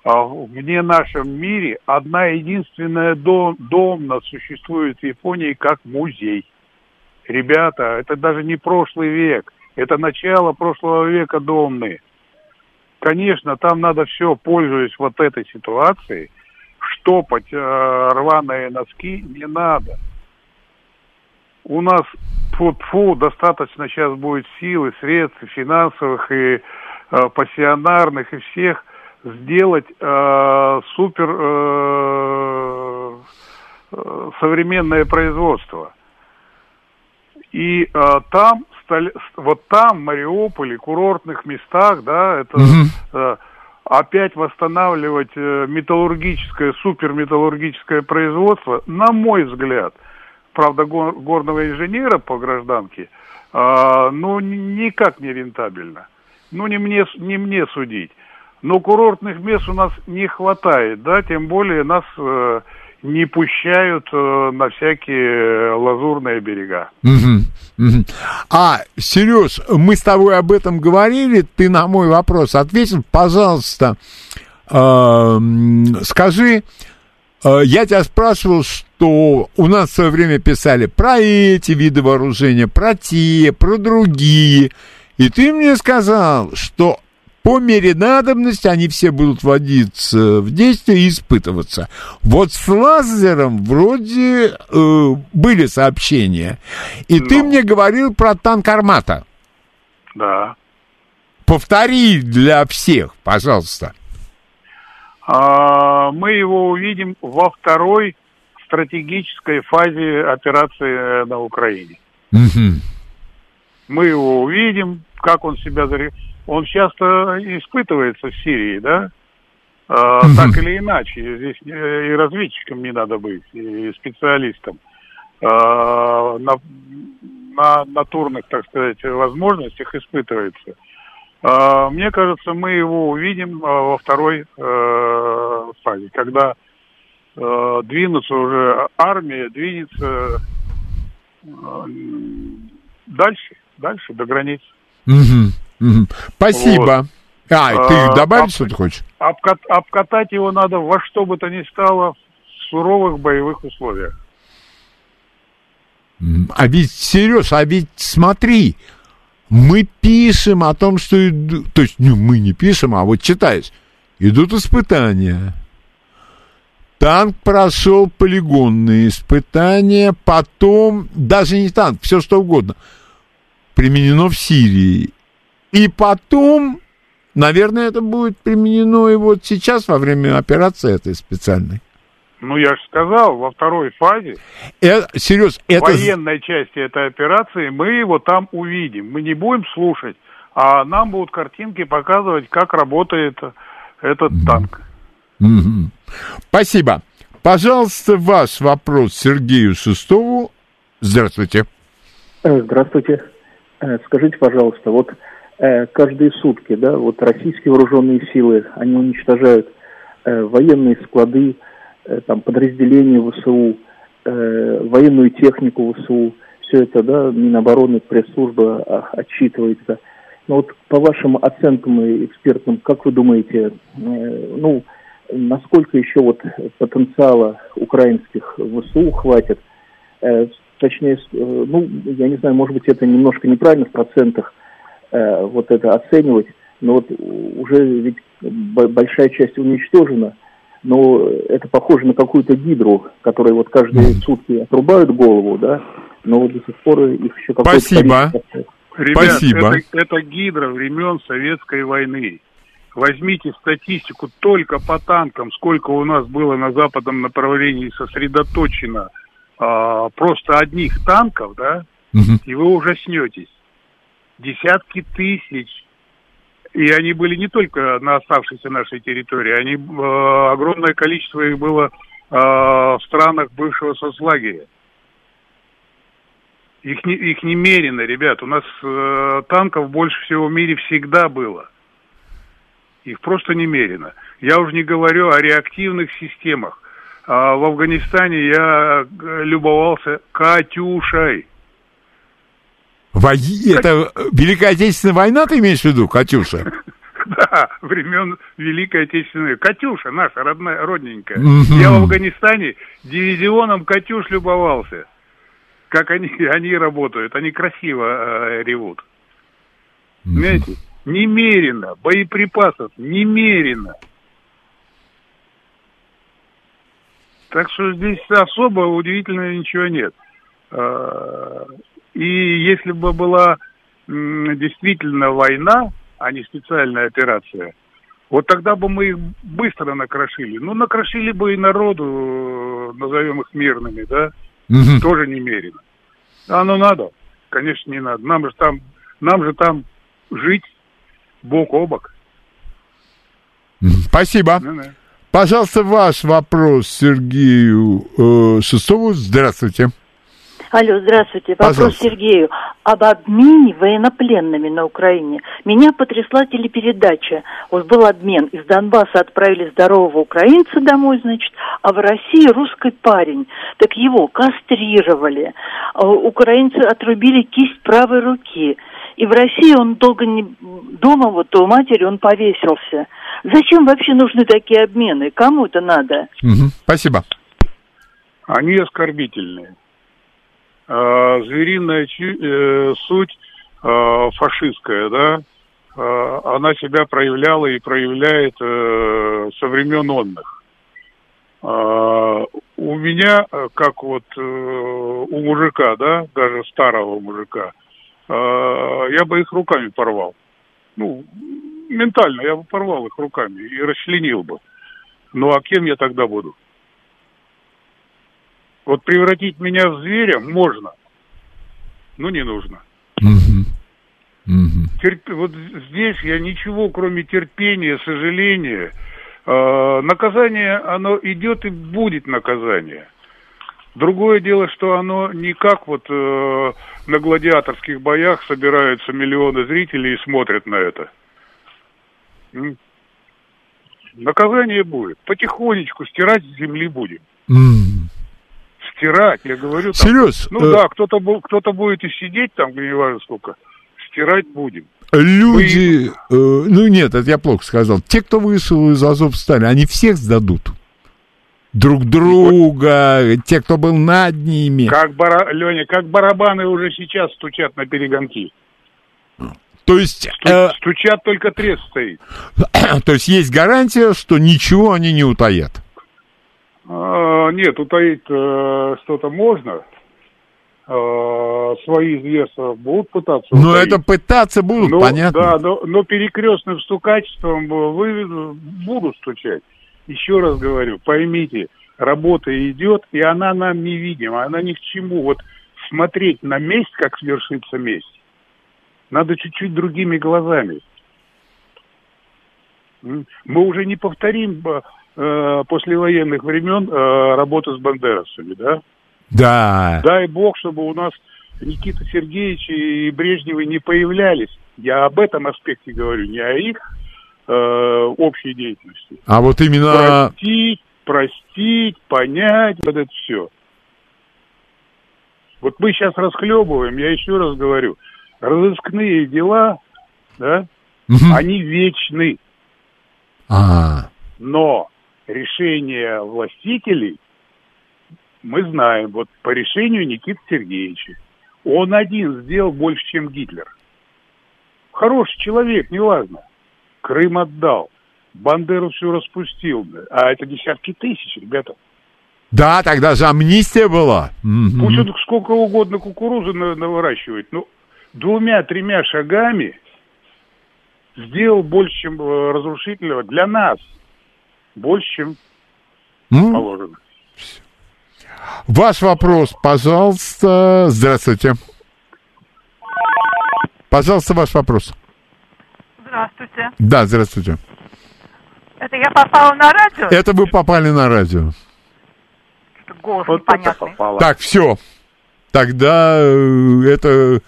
А в не нашем мире одна единственная дом, домна существует в Японии как музей. Ребята, это даже не прошлый век, это начало прошлого века домны. Конечно, там надо все, пользуясь вот этой ситуацией, штопать э, рваные носки не надо. У нас фу, фу достаточно сейчас будет силы, средств, финансовых и э, пассионарных и всех сделать э, супер э, э современное производство. И э, там вот там, в Мариуполе, курортных местах, да, это э, опять восстанавливать э, металлургическое, суперметаллургическое производство, на мой взгляд, правда, гор, горного инженера по гражданке, э, ну, никак не рентабельно. Ну, не мне, не мне судить. Но курортных мест у нас не хватает, да, тем более нас э, не пущают э, на всякие лазурные берега. А, Сереж, мы с тобой об этом говорили, ты на мой вопрос ответил. Пожалуйста, э, скажи, э, я тебя спрашивал, что у нас в свое время писали про эти виды вооружения, про те, про другие. И ты мне сказал, что по мере надобности они все будут вводиться в действие и испытываться. Вот с лазером вроде э, были сообщения. И Но. ты мне говорил про танк «Армата». Да. Повтори для всех, пожалуйста. А, мы его увидим во второй стратегической фазе операции на Украине. Угу. Мы его увидим, как он себя зарегистрирует он часто испытывается в Сирии, да? А, mm Так или иначе, здесь и разведчикам не надо быть, и специалистам. А, на, на натурных, так сказать, возможностях испытывается. А, мне кажется, мы его увидим а, во второй а, фазе, когда а, двинутся уже армия, двинется а, дальше, дальше до границ. Угу. Спасибо. Вот. А, ты а, добавить об, что-то хочешь? Обкат, обкатать его надо во что бы то ни стало в суровых боевых условиях. А ведь, Сереж, а ведь смотри, мы пишем о том, что... То есть, ну, мы не пишем, а вот читаешь. Идут испытания. Танк прошел полигонные испытания, потом, даже не танк, все что угодно, применено в Сирии. И потом, наверное, это будет применено и вот сейчас во время операции этой специальной. Ну, я же сказал, во второй фазе, это, Серьез, это... военной части этой операции, мы его там увидим. Мы не будем слушать, а нам будут картинки показывать, как работает этот mm-hmm. танк. Mm-hmm. Спасибо. Пожалуйста, ваш вопрос Сергею Шестову. Здравствуйте. Э, здравствуйте. Э, скажите, пожалуйста, вот Э, каждые сутки, да, вот российские вооруженные силы, они уничтожают э, военные склады, э, там, подразделения ВСУ, э, военную технику ВСУ, все это, да, Минобороны, пресс-служба а, отчитывается. Но вот по вашим оценкам и экспертным, как вы думаете, э, ну, насколько еще вот потенциала украинских ВСУ хватит, э, точнее, э, ну, я не знаю, может быть, это немножко неправильно в процентах, э, вот это оценивать. Но вот уже ведь большая часть уничтожена, но это похоже на какую-то гидру, которой вот каждые сутки отрубают голову, да, но вот до сих пор их еще какое-то... Спасибо. Ребят, Спасибо. Это, это гидра времен Советской войны. Возьмите статистику только по танкам, сколько у нас было на западном направлении сосредоточено а, просто одних танков, да, угу. и вы ужаснетесь десятки тысяч. И они были не только на оставшейся нашей территории, они, э, огромное количество их было э, в странах бывшего соцлагеря. Их, не, их немерено, ребят. У нас э, танков больше всего в мире всегда было. Их просто немерено. Я уже не говорю о реактивных системах. А в Афганистане я э, любовался «Катюшей». Во... Это Великая Отечественная война, ты имеешь в виду, Катюша? [laughs] Да, времен Великой Отечественной. Катюша наша, родная, родненькая. Я в Афганистане дивизионом Катюш любовался. Как они, [laughs] они работают, они красиво э, ревут. Понимаете? Немерено. Боеприпасов немерено. Так что здесь особо удивительного ничего нет. И если бы была действительно война, а не специальная операция, вот тогда бы мы их быстро накрошили. Ну, накрошили бы и народу, назовем их мирными, да, угу. тоже немерено. А ну надо? Конечно, не надо. Нам же там, нам же там жить бок о бок. Спасибо. Ну, да. Пожалуйста, ваш вопрос Сергею э, Шестову. Здравствуйте. Алло, здравствуйте. Вопрос Пожалуйста. Сергею. Об обмене военнопленными на Украине. Меня потрясла телепередача. Вот был обмен. Из Донбасса отправили здорового украинца домой, значит, а в России русский парень. Так его кастрировали. А украинцы отрубили кисть правой руки. И в России он долго не... Дома вот у матери он повесился. Зачем вообще нужны такие обмены? Кому это надо? Угу. Спасибо. Они оскорбительные. А, звериная э, суть э, фашистская, да, э, она себя проявляла и проявляет э, со времен онных. Э, у меня, э, как вот э, у мужика, да, даже старого мужика, э, я бы их руками порвал. Ну, ментально я бы порвал их руками и расчленил бы. Ну а кем я тогда буду? Вот превратить меня в зверя можно, но не нужно. Терп... Вот здесь я ничего, кроме терпения, сожаления. Э, наказание, оно идет и будет наказание. Другое дело, что оно не как вот э, на гладиаторских боях собираются миллионы зрителей и смотрят на это. Наказание будет. Потихонечку стирать с земли будем. Mm. Стирать, я говорю. Там, Серьез? Ну э... да, кто-то кто будет и сидеть там, не важно сколько. Стирать будем. Люди, э, ну нет, это я плохо сказал. Те, кто вышел из Азовстали, они всех сдадут. Друг друга, те, кто был над ними. Как бара... Леня, как барабаны уже сейчас стучат на перегонки. То есть... Сту... Э... Стучат, только трест стоит. [clears throat] То есть есть гарантия, что ничего они не утаят? А, нет, утаить э, что-то можно. А, свои зверства будут пытаться Ну, это пытаться будут, но, понятно. Да, но, но перекрестным стукачеством вы, будут стучать. Еще раз говорю, поймите, работа идет, и она нам невидима, она ни к чему. Вот смотреть на месть, как свершится месть, надо чуть-чуть другими глазами. Мы уже не повторим э, послевоенных времен э, работу с бандеровцами, да? Да. Дай бог, чтобы у нас Никита Сергеевич и Брежневы не появлялись. Я об этом аспекте говорю, не о их э, общей деятельности. А вот именно... Простить, простить, понять, вот это все. Вот мы сейчас расхлебываем, я еще раз говорю, разыскные дела, да, угу. они вечны. А. Но решение властителей мы знаем, вот по решению Никиты Сергеевича, он один сделал больше, чем Гитлер. Хороший человек, неважно. Крым отдал. Бандеру все распустил. А это десятки тысяч, ребята. Да, тогда же амнистия была. Пусть он сколько угодно кукурузы навыращивает. Но двумя-тремя шагами сделал больше, чем э, разрушительного для нас. Больше, чем mm. положено. Ваш вопрос, пожалуйста. Здравствуйте. Пожалуйста, ваш вопрос. Здравствуйте. Да, здравствуйте. Это я попала на радио? Это вы попали на радио. Голос вот непонятный. Так, все. Тогда э, это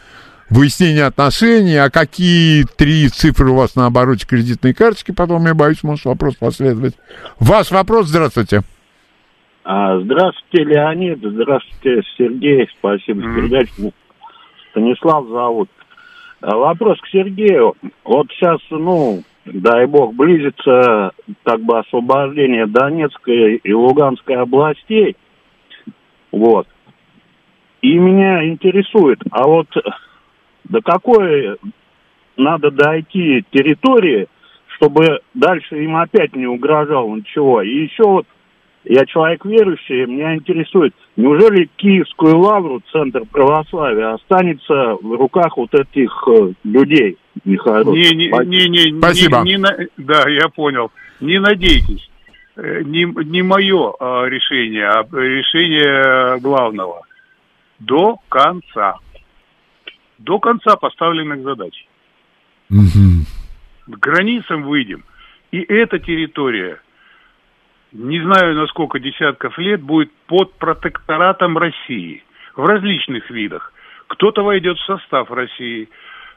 выяснение отношений, а какие три цифры у вас на обороте кредитной карточки, потом, я боюсь, может вопрос последовать. Ваш вопрос, здравствуйте. А, здравствуйте, Леонид, здравствуйте, Сергей, спасибо за передачу. Станислав зовут. А, вопрос к Сергею. Вот сейчас, ну, дай бог, близится как бы освобождение Донецкой и Луганской областей. Вот. И меня интересует, а вот до какой надо дойти территории, чтобы дальше им опять не угрожало ничего. И еще вот я человек верующий, меня интересует, неужели Киевскую лавру, центр православия, останется в руках вот этих э, людей нехороших? Не, не, не, не, Спасибо. Не, не, да, я понял. Не надейтесь. Э, не, не мое а, решение, а решение главного. До конца. До конца поставленных задач. Угу. К границам выйдем. И эта территория – не знаю на сколько десятков лет, будет под протекторатом России в различных видах. Кто-то войдет в состав России,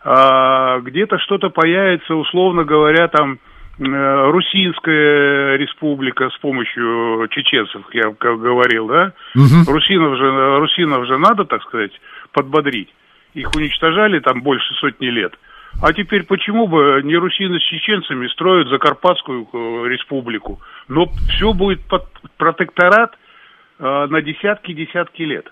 а где-то что-то появится, условно говоря, там э, Русинская республика с помощью чеченцев, я как говорил, да? Угу. Русинов же, русинов же надо, так сказать, подбодрить. Их уничтожали там больше сотни лет. А теперь почему бы не русины с чеченцами строят Закарпатскую э, республику? Но все будет под протекторат э, на десятки-десятки лет.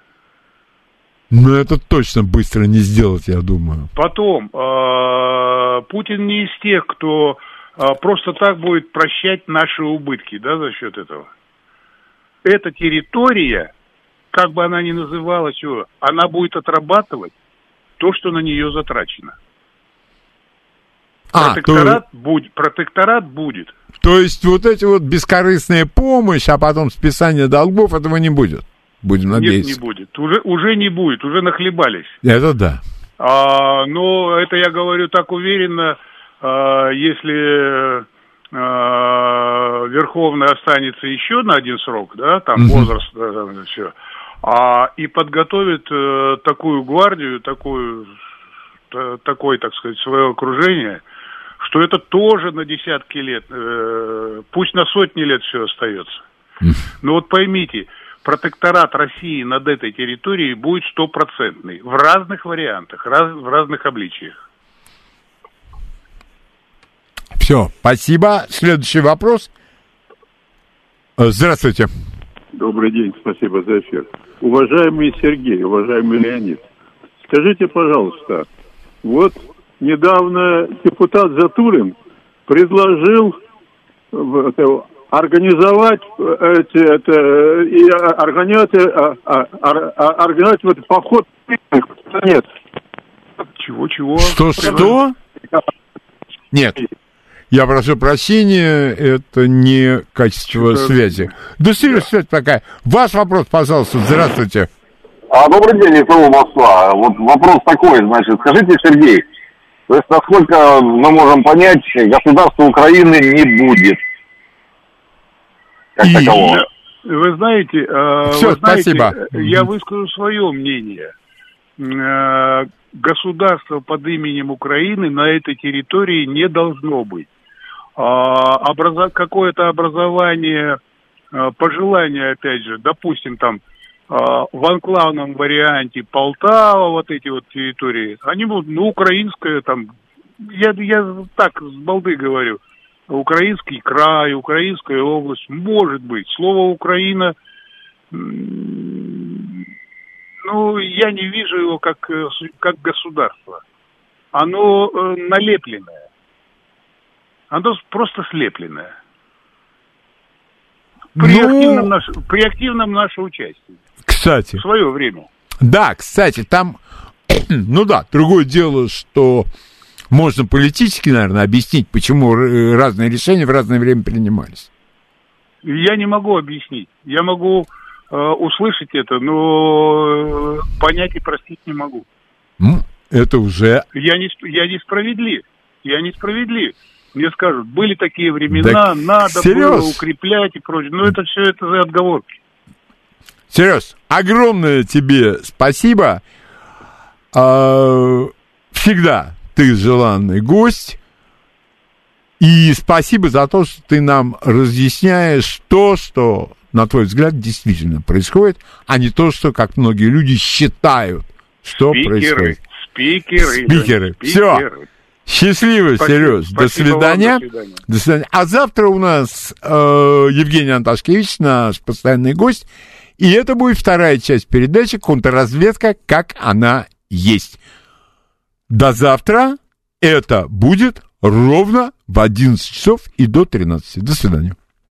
Ну, это точно быстро не сделать, я думаю. Потом, э, Путин не из тех, кто э, просто так будет прощать наши убытки, да, за счет этого. Эта территория, как бы она ни называлась, она будет отрабатывать то, что на нее затрачено. А, протекторат, то... будет, протекторат будет. То есть вот эти вот бескорыстная помощь, а потом списание долгов, этого не будет? Будем надеяться. Нет, не будет. Уже, уже не будет, уже нахлебались. Это да. А, но это я говорю так уверенно, а, если а, Верховный останется еще на один срок, да, там угу. возраст, да, там, все, а, и подготовит а, такую гвардию, такую, та, такое, так сказать, свое окружение, что это тоже на десятки лет, э, пусть на сотни лет все остается. Но вот поймите, протекторат России над этой территорией будет стопроцентный в разных вариантах, раз, в разных обличиях. Все, спасибо. Следующий вопрос. Э, здравствуйте. Добрый день, спасибо за эфир. Уважаемый Сергей, уважаемый Леонид, скажите, пожалуйста, вот недавно депутат Затурин предложил организовать э, эти, это, и организовать, э, а, а, организовать вот поход нет. Чего-чего? Что, что? Нет. Я прошу прощения, это не качество что связи. Да серьезно, связь такая. Ваш вопрос, пожалуйста, здравствуйте. А, добрый день, ИТУ Москва. Вот вопрос такой, значит, скажите, Сергей, то есть, насколько мы можем понять, государства Украины не будет как и... такового. Вы знаете, э, Все, вы знаете спасибо. я выскажу свое мнение. Э, государства под именем Украины на этой территории не должно быть. А, образа... Какое-то образование, э, пожелание, опять же, допустим, там в анклавном варианте Полтава, вот эти вот территории, они будут, ну, украинское там, я, я так с балды говорю, украинский край, украинская область, может быть. Слово Украина, ну, я не вижу его как, э, как государство. Оно э, налепленное. Оно просто слепленное. При, ну... активном наше, при активном нашем участии. Кстати. В свое время. Да, кстати, там, [clears throat] ну да, другое дело, что можно политически, наверное, объяснить, почему разные решения в разное время принимались. Я не могу объяснить. Я могу э, услышать это, но э, понять и простить не могу. Это уже... Я, не, я несправедлив. Я несправедлив. Мне скажут, были такие времена, да, надо Серьез? было укреплять и прочее. Но это все это за отговорки. Сереж, огромное тебе спасибо. А, всегда ты желанный гость. И спасибо за то, что ты нам разъясняешь то, что, на твой взгляд, действительно происходит, а не то, что, как многие люди считают, что спикеры, происходит. Спикеры. Спикеры. Все. Счастливо, Сереж. До свидания. до свидания. До свидания. А завтра у нас э, Евгений Анташкевич, наш постоянный гость. И это будет вторая часть передачи «Контрразведка. Как она есть». До завтра. Это будет ровно в 11 часов и до 13. До свидания.